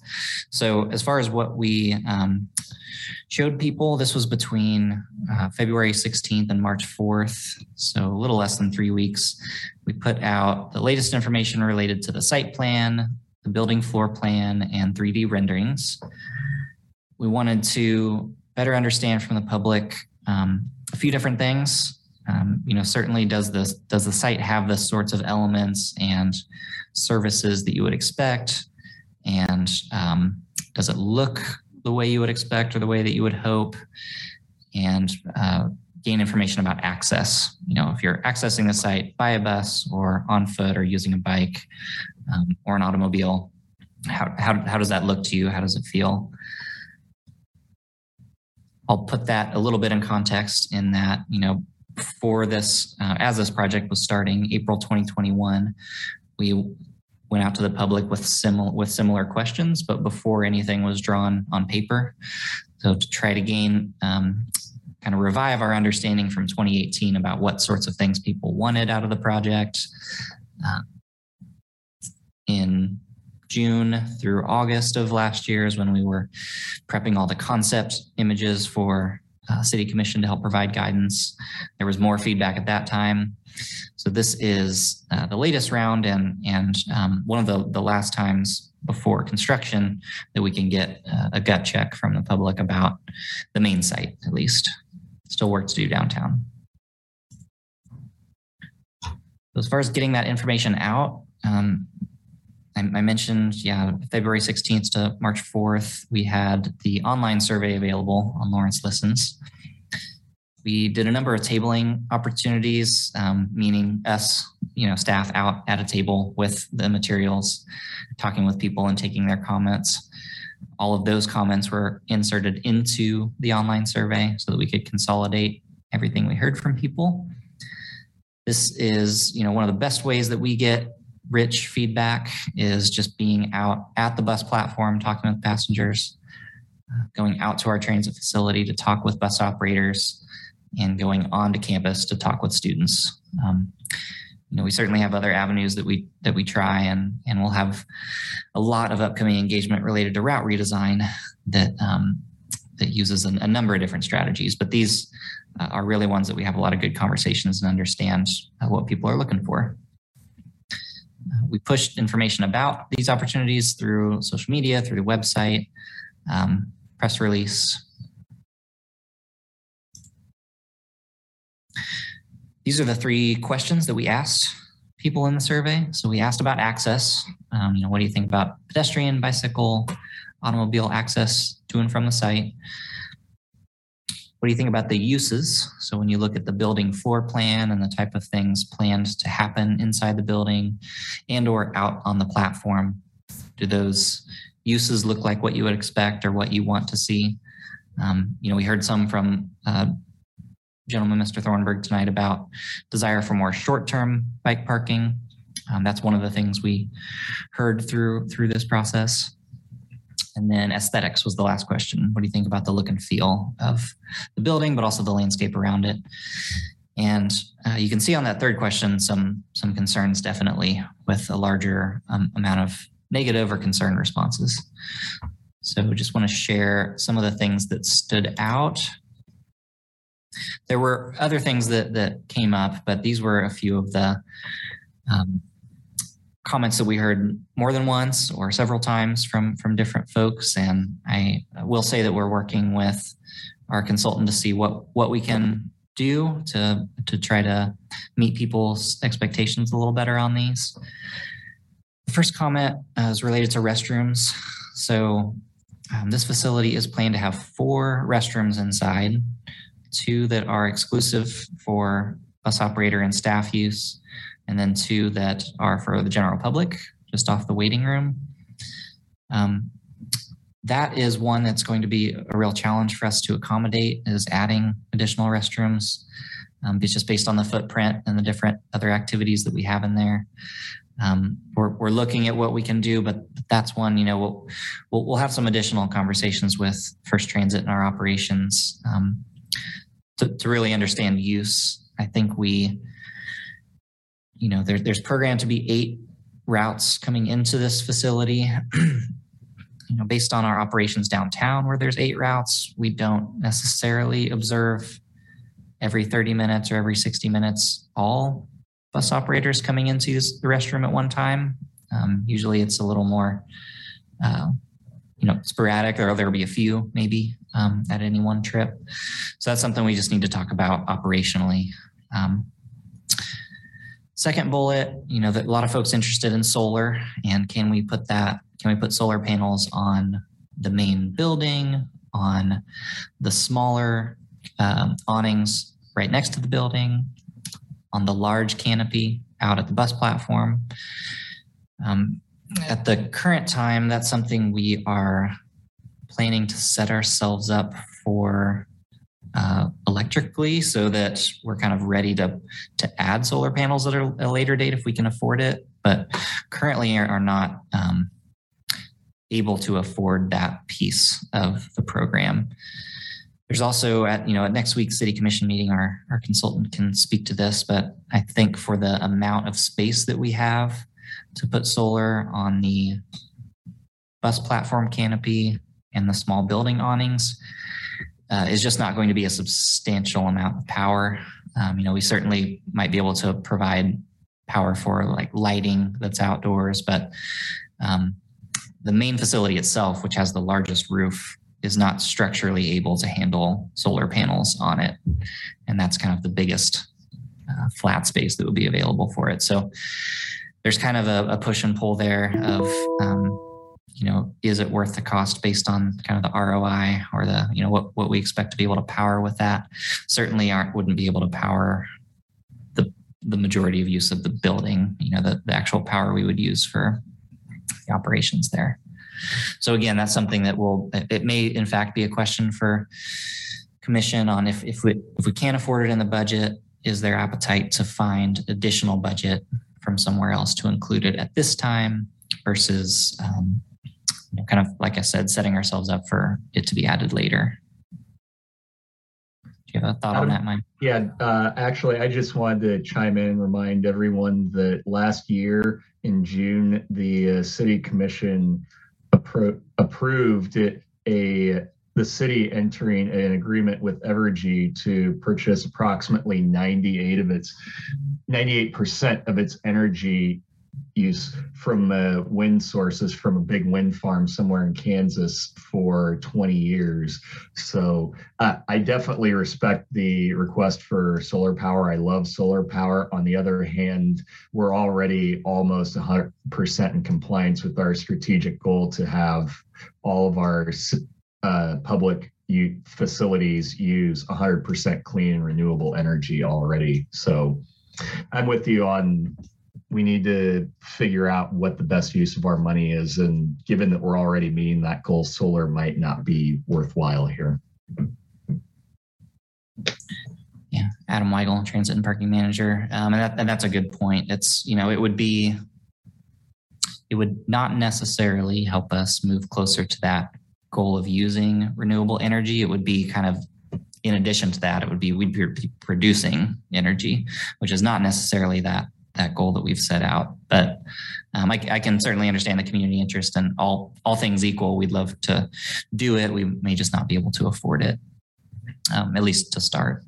So as far as what we um, showed people, this was between uh, February 16th and March 4th, so a little less than three weeks. We put out the latest information related to the site plan, the building floor plan, and 3D renderings. We wanted to better understand from the public um, a few different things. Um, you know, certainly does this does the site have the sorts of elements and services that you would expect, and um, does it look the way you would expect or the way that you would hope, and uh, gain information about access. You know, if you're accessing the site by a bus or on foot or using a bike um, or an automobile, how, how, how does that look to you? How does it feel? I'll put that a little bit in context in that, you know, for this, uh, as this project was starting April 2021, we went out to the public with similar with similar questions, but before anything was drawn on paper. So to try to gain um, kind of revive our understanding from 2018 about what sorts of things people wanted out of the project. Uh, in June through August of last year is when we were prepping all the concept images for uh, city commission to help provide guidance. There was more feedback at that time. So this is uh, the latest round and, and um, one of the, the last times before construction that we can get uh, a gut check from the public about the main site, at least. Still work to do downtown. As far as getting that information out, um, I, I mentioned, yeah, February 16th to March 4th, we had the online survey available on Lawrence Listens. We did a number of tabling opportunities, um, meaning us, you know, staff out at a table with the materials, talking with people and taking their comments. All of those comments were inserted into the online survey so that we could consolidate everything we heard from people. This is, you know, one of the best ways that we get rich feedback is just being out at the bus platform, talking with passengers, uh, going out to our transit facility to talk with bus operators, and going on to campus to talk with students. Um, you know, we certainly have other avenues that we that we try, and and we'll have a lot of upcoming engagement related to route redesign that um, that uses a, a number of different strategies. But these uh, are really ones that we have a lot of good conversations and understand uh, what people are looking for. We pushed information about these opportunities through social media, through the website, um, press release. These are the three questions that we asked people in the survey. So we asked about access. Um, you know, what do you think about pedestrian, bicycle, automobile access to and from the site? What do you think about the uses? So when you look at the building floor plan and the type of things planned to happen inside the building and or out on the platform, do those uses look like what you would expect or what you want to see? Um, you know, we heard some from uh, gentleman, Mr. Thornburg, tonight about desire for more short-term bike parking. Um, that's one of the things we heard through through this process. And then aesthetics was the last question. What do you think about the look and feel of the building, but also the landscape around it? And uh, you can see on that third question some some concerns definitely with a larger um, amount of negative or concerned responses. So just want to share some of the things that stood out. There were other things that that came up, but these were a few of the um, comments that we heard more than once or several times from from different folks. And i will say that we're working with our consultant to see what what we can do to to try to meet people's expectations a little better on these. The first comment uh, is related to restrooms. So um, this facility is planned to have four restrooms inside two that are exclusive for bus operator and staff use and then two that are for the general public, just off the waiting room. Um, that is one that's going to be a real challenge for us to accommodate is adding additional restrooms. Um, it's just based on the footprint and the different other activities that we have in there. Um, we're, we're looking at what we can do, but that's one, you know, we'll, we'll, we'll have some additional conversations with First Transit and our operations um, to, to really understand use. I think we, you know, there, there's programmed to be eight routes coming into this facility. you know, based on our operations downtown where there's eight routes, we don't necessarily observe every 30 minutes or every 60 minutes all bus operators coming into the restroom at one time. Um, usually it's a little more, uh, you know, sporadic or there'll be a few maybe um, at any one trip. So that's something we just need to talk about operationally. Um, Second bullet, you know, that a lot of folks interested in solar and can we put that, can we put solar panels on the main building, on the smaller um, awnings right next to the building, on the large canopy out at the bus platform. Um, at the current time, that's something we are planning to set ourselves up for uh, electrically so that we're kind of ready to to add solar panels at a, later date if we can afford it but currently are, are not um, able to afford that piece of the program. There's also at you know at next week's city commission meeting our our consultant can speak to this but i think for the amount of space that we have to put solar on the bus platform canopy and the small building awnings uh, is just not going to be a substantial amount of power. Um, you know, we certainly might be able to provide power for like lighting that's outdoors, but um, the main facility itself, which has the largest roof, is not structurally able to handle solar panels on it. And that's kind of the biggest uh, flat space that would be available for it. So there's kind of a, a push and pull there of, um, you know, is it worth the cost based on kind of the ROI or the, you know, what, what we expect to be able to power with that? Certainly aren't, wouldn't be able to power the, the majority of use of the building, you know, the, the actual power we would use for the operations there. So again, that's something that will, it may in fact be a question for commission on if, if we, if we can't afford it in the budget, is there appetite to find additional budget from somewhere else to include it at this time versus um, you know, kind of, like I said, setting ourselves up for it to be added later. Do you have a thought on that, Mike? Yeah, uh, actually, I just wanted to chime in and remind everyone that last year in June, the uh, city commission appro- approved it, a the city entering an agreement with Evergy to purchase approximately 98 of its 98% of its energy use from uh, wind sources from a big wind farm somewhere in Kansas for 20 years. So uh, I definitely respect the request for solar power. I love solar power. On the other hand, we're already almost 100% in compliance with our strategic goal to have all of our uh, public facilities use 100% clean and renewable energy already. So I'm with you on we need to figure out what the best use of our money is. And given that we're already meeting that goal, solar might not be worthwhile here. Yeah, Adam Weigel, Transit and Parking Manager, um, and, that, and that's a good point. It's you know it would be, it would not necessarily help us move closer to that goal of using renewable energy. It would be kind of in addition to that, it would be we'd be producing energy, which is not necessarily that that goal that we've set out. But um, I, I, can certainly understand the community interest and all all things equal, we'd love to do it. We may just not be able to afford it, um, at least to start.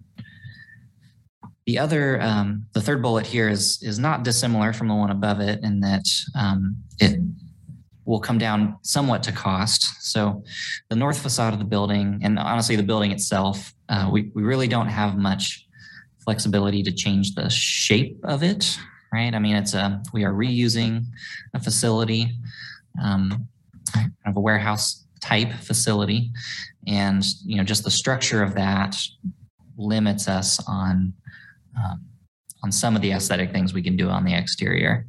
The other, um, the third bullet here is is not dissimilar from the one above it in that um, it will come down somewhat to cost. So the north facade of the building, and honestly, the building itself, uh, we, we really don't have much flexibility to change the shape of it right? I mean, it's a we are reusing a facility, um, kind of a warehouse type facility, and you know, just the structure of that limits us on um, on some of the aesthetic things we can do on the exterior.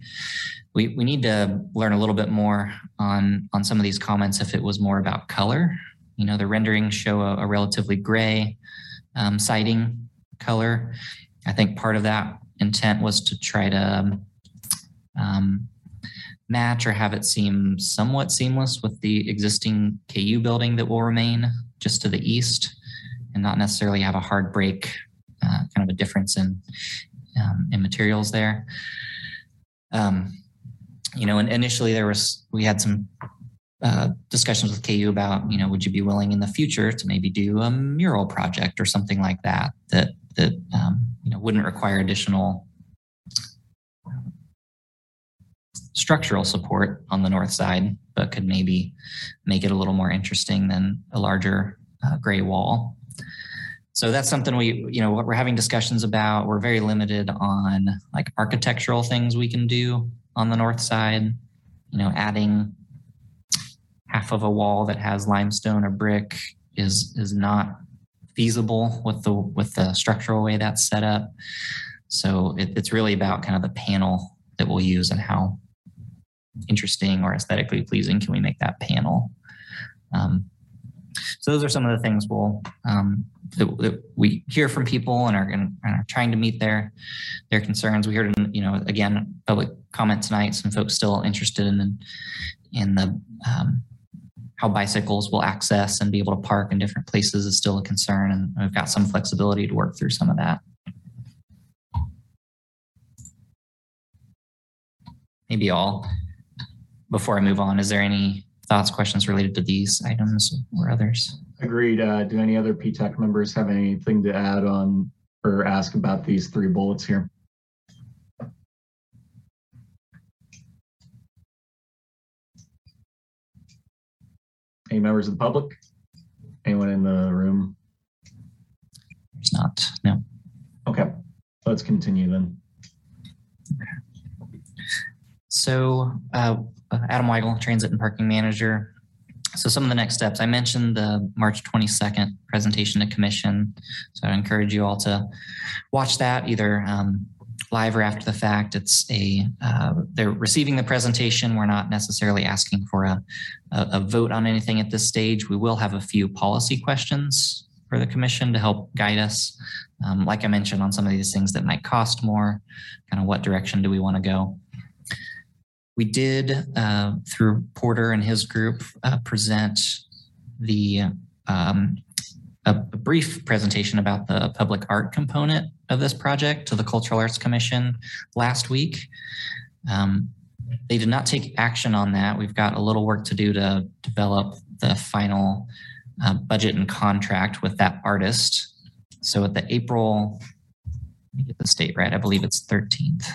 We, we need to learn a little bit more on on some of these comments if it was more about color. You know, the renderings show a, a relatively gray um, siding color. I think part of that intent was to try to um, um, match or have it seem somewhat seamless with the existing KU building that will remain just to the east and not necessarily have a hard break, uh, kind of a difference in, um, in materials there. Um, you know, and initially there was, we had some uh, discussions with KU about, you know, would you be willing in the future to maybe do a mural project or something like that, that, that, um, you know, wouldn't require additional structural support on the north side, but could maybe make it a little more interesting than a larger uh, gray wall. So that's something we, you know, what we're having discussions about. We're very limited on like architectural things we can do on the north side. You know, adding half of a wall that has limestone or brick is is not feasible with the with the structural way that's set up. So it, it's really about kind of the panel that we'll use and how interesting or aesthetically pleasing can we make that panel. Um, so those are some of the things we'll um, that, that, we hear from people and are, and are, trying to meet their their concerns. We heard, you know, again, public comment tonight. Some folks still interested in in the um, how bicycles will access and be able to park in different places is still a concern, and we've got some flexibility to work through some of that. Maybe all. Before I move on, is there any thoughts, questions related to these items or others? Agreed. Uh, do any other PTAC members have anything to add on or ask about these three bullets here? Any members of the public? Anyone in the room? There's not, no. Okay, let's continue then. So uh, Adam Weigel, Transit and Parking Manager. So some of the next steps, I mentioned the March 22nd presentation to commission. So I encourage you all to watch that either um, live or after the fact. It's a, uh, they're receiving the presentation. We're not necessarily asking for a, a, a vote on anything at this stage. We will have a few policy questions for the commission to help guide us. Um, like I mentioned on some of these things that might cost more, kind of what direction do we want to go? We did, uh, through Porter and his group, uh, present the um, a, brief presentation about the public art component of this project to the Cultural Arts Commission last week. Um, they did not take action on that. We've got a little work to do to develop the final uh, budget and contract with that artist. So at the April, let me get the state right, I believe it's 13th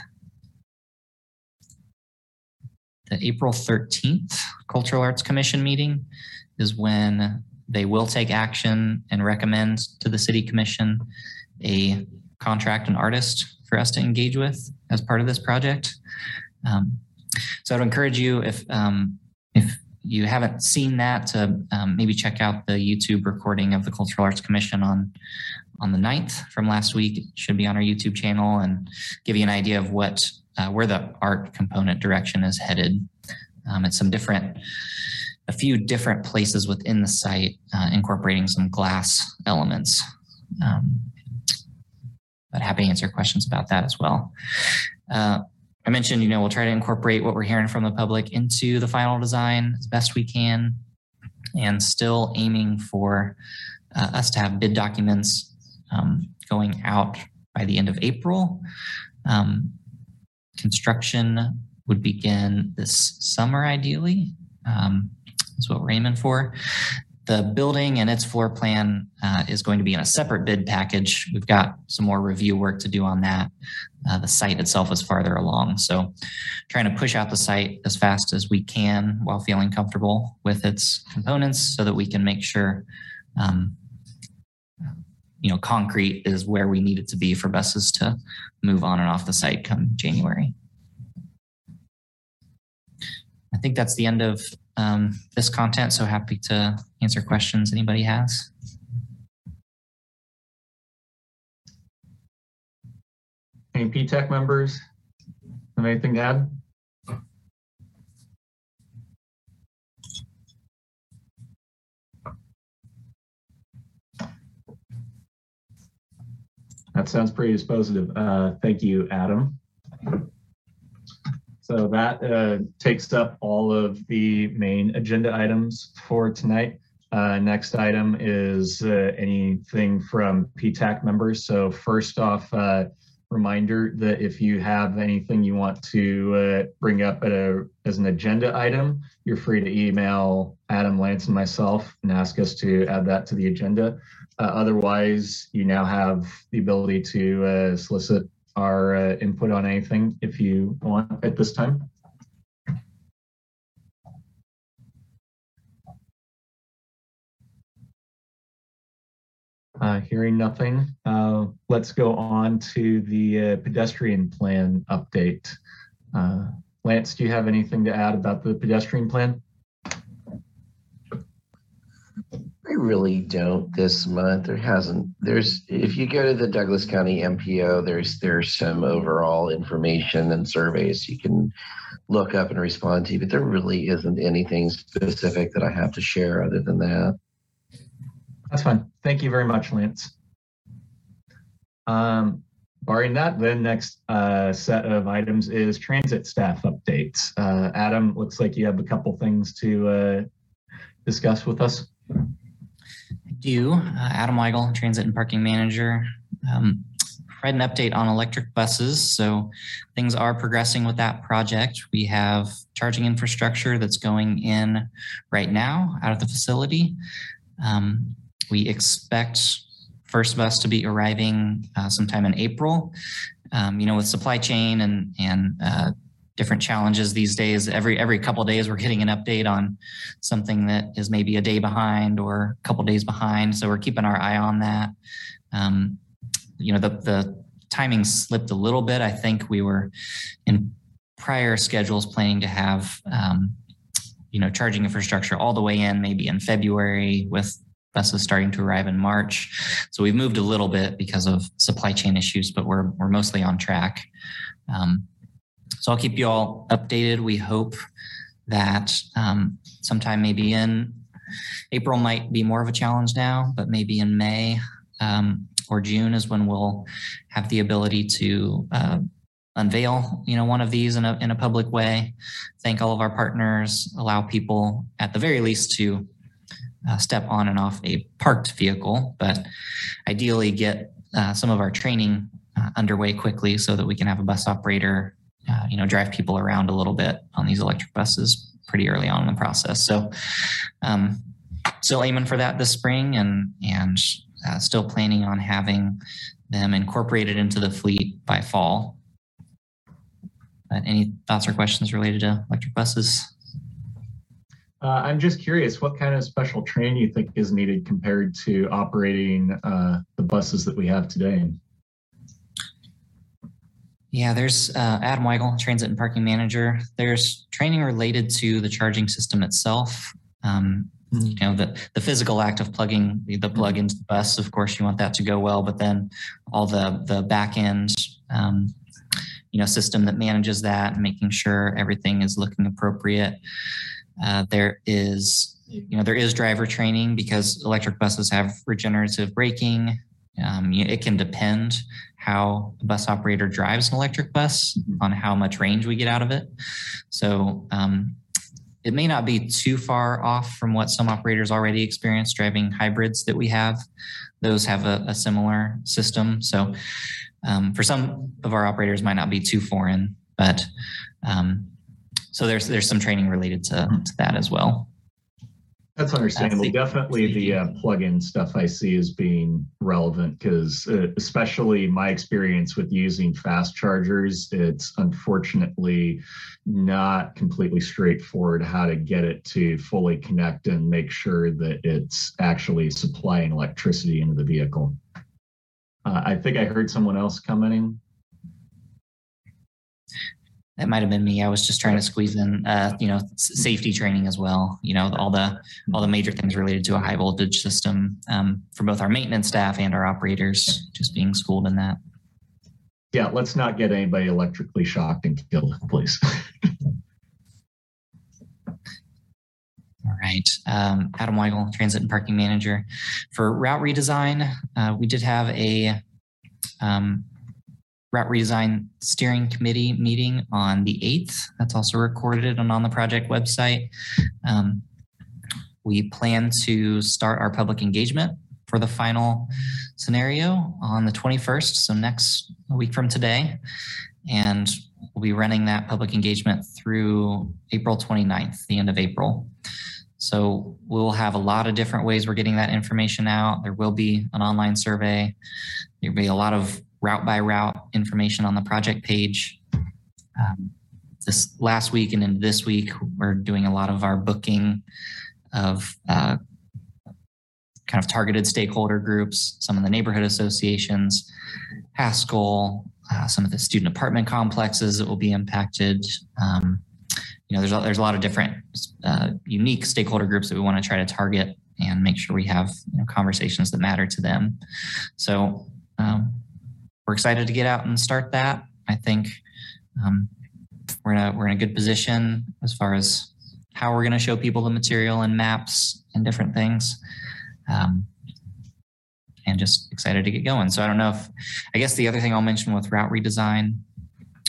the April 13th Cultural Arts Commission meeting is when they will take action and recommend to the City Commission a contract and artist for us to engage with as part of this project. Um, so I'd encourage you if um, if you haven't seen that to um, maybe check out the YouTube recording of the Cultural Arts Commission on on the 9th from last week. It should be on our YouTube channel and give you an idea of what uh, where the art component direction is headed. Um, it's some different, a few different places within the site, uh, incorporating some glass elements. Um, but happy to answer questions about that as well. Uh, I mentioned, you know, we'll try to incorporate what we're hearing from the public into the final design as best we can, and still aiming for uh, us to have bid documents um, going out by the end of April. Um, construction would begin this summer, ideally. Um, that's what we're aiming for. The building and its floor plan uh, is going to be in a separate bid package. We've got some more review work to do on that. Uh, the site itself is farther along. So trying to push out the site as fast as we can while feeling comfortable with its components so that we can make sure um, you know, concrete is where we need it to be for buses to move on and off the site come January. I think that's the end of um, this content. So happy to answer questions anybody has. Any PTAC members have anything to add? That sounds pretty dispositive. Uh, thank you, Adam. So that uh, takes up all of the main agenda items for tonight. Uh, next item is uh, anything from PTAC members. So first off, uh, reminder that if you have anything you want to uh, bring up a, as an agenda item, you're free to email Adam Lance and myself and ask us to add that to the agenda. Uh, otherwise, you now have the ability to solicit our uh, input on anything if you want at this time. Uh, hearing nothing, uh, let's go on to the uh, pedestrian plan update. Uh, Lance, do you have anything to add about the pedestrian plan? I really don't this month. There hasn't. There's if you go to the Douglas County MPO, there's there's some overall information and surveys you can look up and respond to, but there really isn't anything specific that I have to share other than that. That's fine. Thank you very much, Lance. Um, barring that, the next uh, set of items is transit staff updates. Uh, Adam, looks like you have a couple things to uh, discuss with us do. Uh, Adam Weigel, Transit and Parking Manager. Um, provide an update on electric buses. So things are progressing with that project. We have charging infrastructure that's going in right now out of the facility. Um, we expect first bus to be arriving uh, sometime in April. Um, you know, with supply chain and and uh, different challenges these days, every every couple days we're getting an update on something that is maybe a day behind or a couple days behind. So we're keeping our eye on that. Um, you know, the the timing slipped a little bit. I think we were in prior schedules planning to have um, you know charging infrastructure all the way in maybe in February with buses starting to arrive in March. So we've moved a little bit because of supply chain issues, but we're we're mostly on track. Um, so I'll keep you all updated. We hope that um, sometime maybe in April might be more of a challenge now, but maybe in May um, or June is when we'll have the ability to uh, unveil, you know, one of these in a in a public way. Thank all of our partners. Allow people, at the very least, to uh, step on and off a parked vehicle, but ideally get uh, some of our training uh, underway quickly so that we can have a bus operator, uh, you know, drive people around a little bit on these electric buses pretty early on in the process. So, um, still aiming for that this spring, and and uh, still planning on having them incorporated into the fleet by fall. But any thoughts or questions related to electric buses? Uh, I'm just curious, what kind of special training you think is needed compared to operating uh, the buses that we have today? Yeah, there's uh, Adam Weigel, Transit and Parking Manager. There's training related to the charging system itself. Um, you know, the, the physical act of plugging the, plug into the bus, of course, you want that to go well, but then all the, the back end, um, you know, system that manages that and making sure everything is looking appropriate. Uh, there is, you know, there is driver training because electric buses have regenerative braking. Um, it can depend how a bus operator drives an electric bus on how much range we get out of it. So um, it may not be too far off from what some operators already experience driving hybrids that we have. Those have a, a similar system. So um, for some of our operators, might not be too foreign, but um, so there's there's some training related to, to that as well. That's understandable. the- Definitely the uh, plug-in stuff I see as being relevant because uh, especially my experience with using fast chargers, it's unfortunately not completely straightforward how to get it to fully connect and make sure that it's actually supplying electricity into the vehicle. Uh, I think I heard someone else commenting. That might have been me. I was just trying to squeeze in, uh, you know, safety training as well. You know, all the all the major things related to a high voltage system um, for both our maintenance staff and our operators, just being schooled in that. Yeah, let's not get anybody electrically shocked and killed, please. All right. Um, Adam Weigel, Transit and Parking Manager. For route redesign, uh, we did have a um, route redesign steering committee meeting on the 8th. That's also recorded and on the project website. Um, we plan to start our public engagement for the final scenario on the 21st, so next week from today. And we'll be running that public engagement through April 29th, the end of April. So we'll have a lot of different ways we're getting that information out. There will be an online survey. There'll be a lot of route by route information on the project page. Um, this last week and into this week, we're doing a lot of our booking of uh, kind of targeted stakeholder groups, some of the neighborhood associations, Haskell, uh, some of the student apartment complexes that will be impacted. Um, you know, there's a, there's a lot of different uh, unique stakeholder groups that we want to try to target and make sure we have you know, conversations that matter to them. So um, we're excited to get out and start that. I think um, we're in a we're in a good position as far as how we're going to show people the material and maps and different things. Um, and just excited to get going. So I don't know if I guess the other thing I'll mention with route redesign,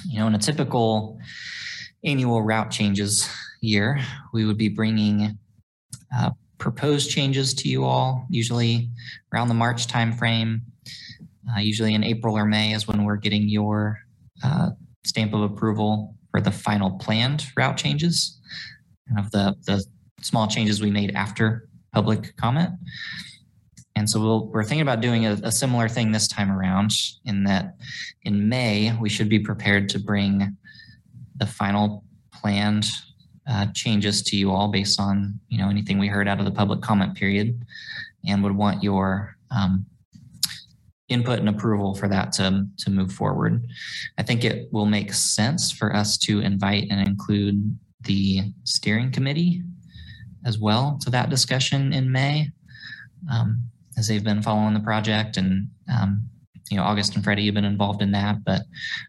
you know, in a typical annual route changes year, we would be bringing uh, proposed changes to you all, usually around the March timeframe. Uh, usually in April or May is when we're getting your uh, stamp of approval for the final planned route changes and of the, the small changes we made after public comment. And so we'll, we're thinking about doing a, a similar thing this time around in that in May, we should be prepared to bring the final planned uh, changes to you all based on, you know, anything we heard out of the public comment period and would want your um, input and approval for that to, to move forward. I think it will make sense for us to invite and include the steering committee as well to that discussion in May, um, as they've been following the project and um, you know August and Freddie have been involved in that, but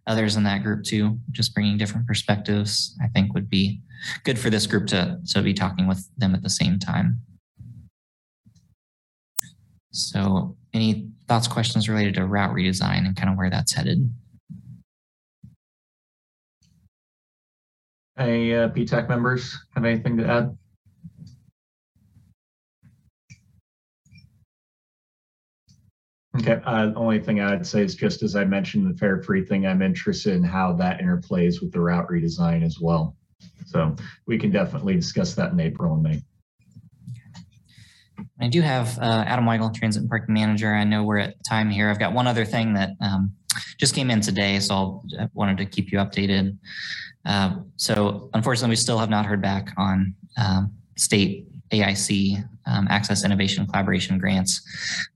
others in that group too, just bringing different perspectives, I think would be good for this group to to be talking with them at the same time. So, any thoughts, questions related to route redesign and kind of where that's headed? Any uh, PTAC members have anything to add? Okay, uh, the only thing I'd say is just as I mentioned the fare free thing, I'm interested in how that interplays with the route redesign as well. So we can definitely discuss that in April and May. I do have uh, Adam Weigel, Transit and Parking Manager. I know we're at time here. I've got one other thing that um, just came in today, so I'll, I wanted to keep you updated. Uh, so unfortunately, we still have not heard back on um, state AIC um, Access Innovation Collaboration grants,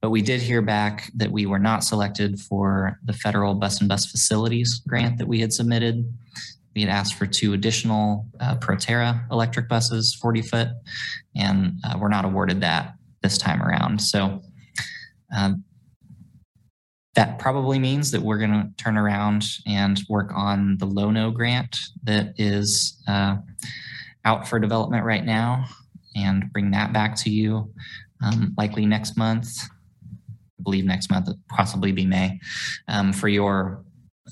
but we did hear back that we were not selected for the federal bus and bus facilities grant that we had submitted. We had asked for two additional uh, Proterra electric buses, 40 foot, and uh, we're not awarded that this time around. So um, that probably means that we're going to turn around and work on the Low-No grant that is uh, out for development right now and bring that back to you um, likely next month. I believe next month, possibly be May, um, for your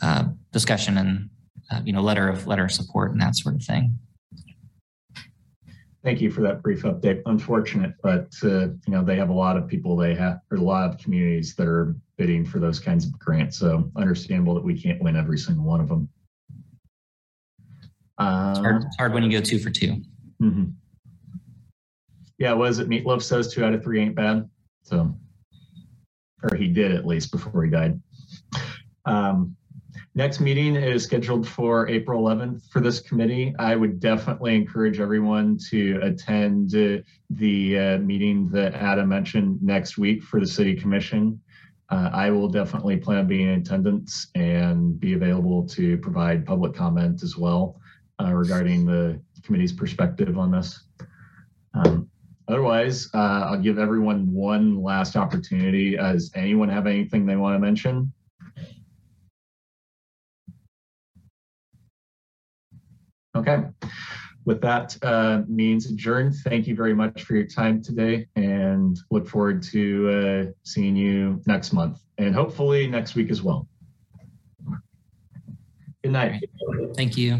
uh, discussion and uh, you know letter of letter of support and that sort of thing. Thank you for that brief update. Unfortunate, but uh, you know they have a lot of people they have, or a lot of communities that are bidding for those kinds of grants. So understandable that we can't win every single one of them. It's hard, it's hard when you go two for 2 hmm Yeah, was it Meat Loaf says two out of three ain't bad. So, or he did at least before he died. Um, next meeting is scheduled for April 11th for this committee. I would definitely encourage everyone to attend uh, the uh, meeting that Adam mentioned next week for the City Commission. Uh, I will definitely plan on being in attendance and be available to provide public comment as well uh, regarding the committee's perspective on this. Um, otherwise, uh, I'll give everyone one last opportunity. Does anyone have anything they want to mention? Okay. With that uh, means adjourned. Thank you very much for your time today and look forward to uh, seeing you next month and hopefully next week as well. Good night. Thank you.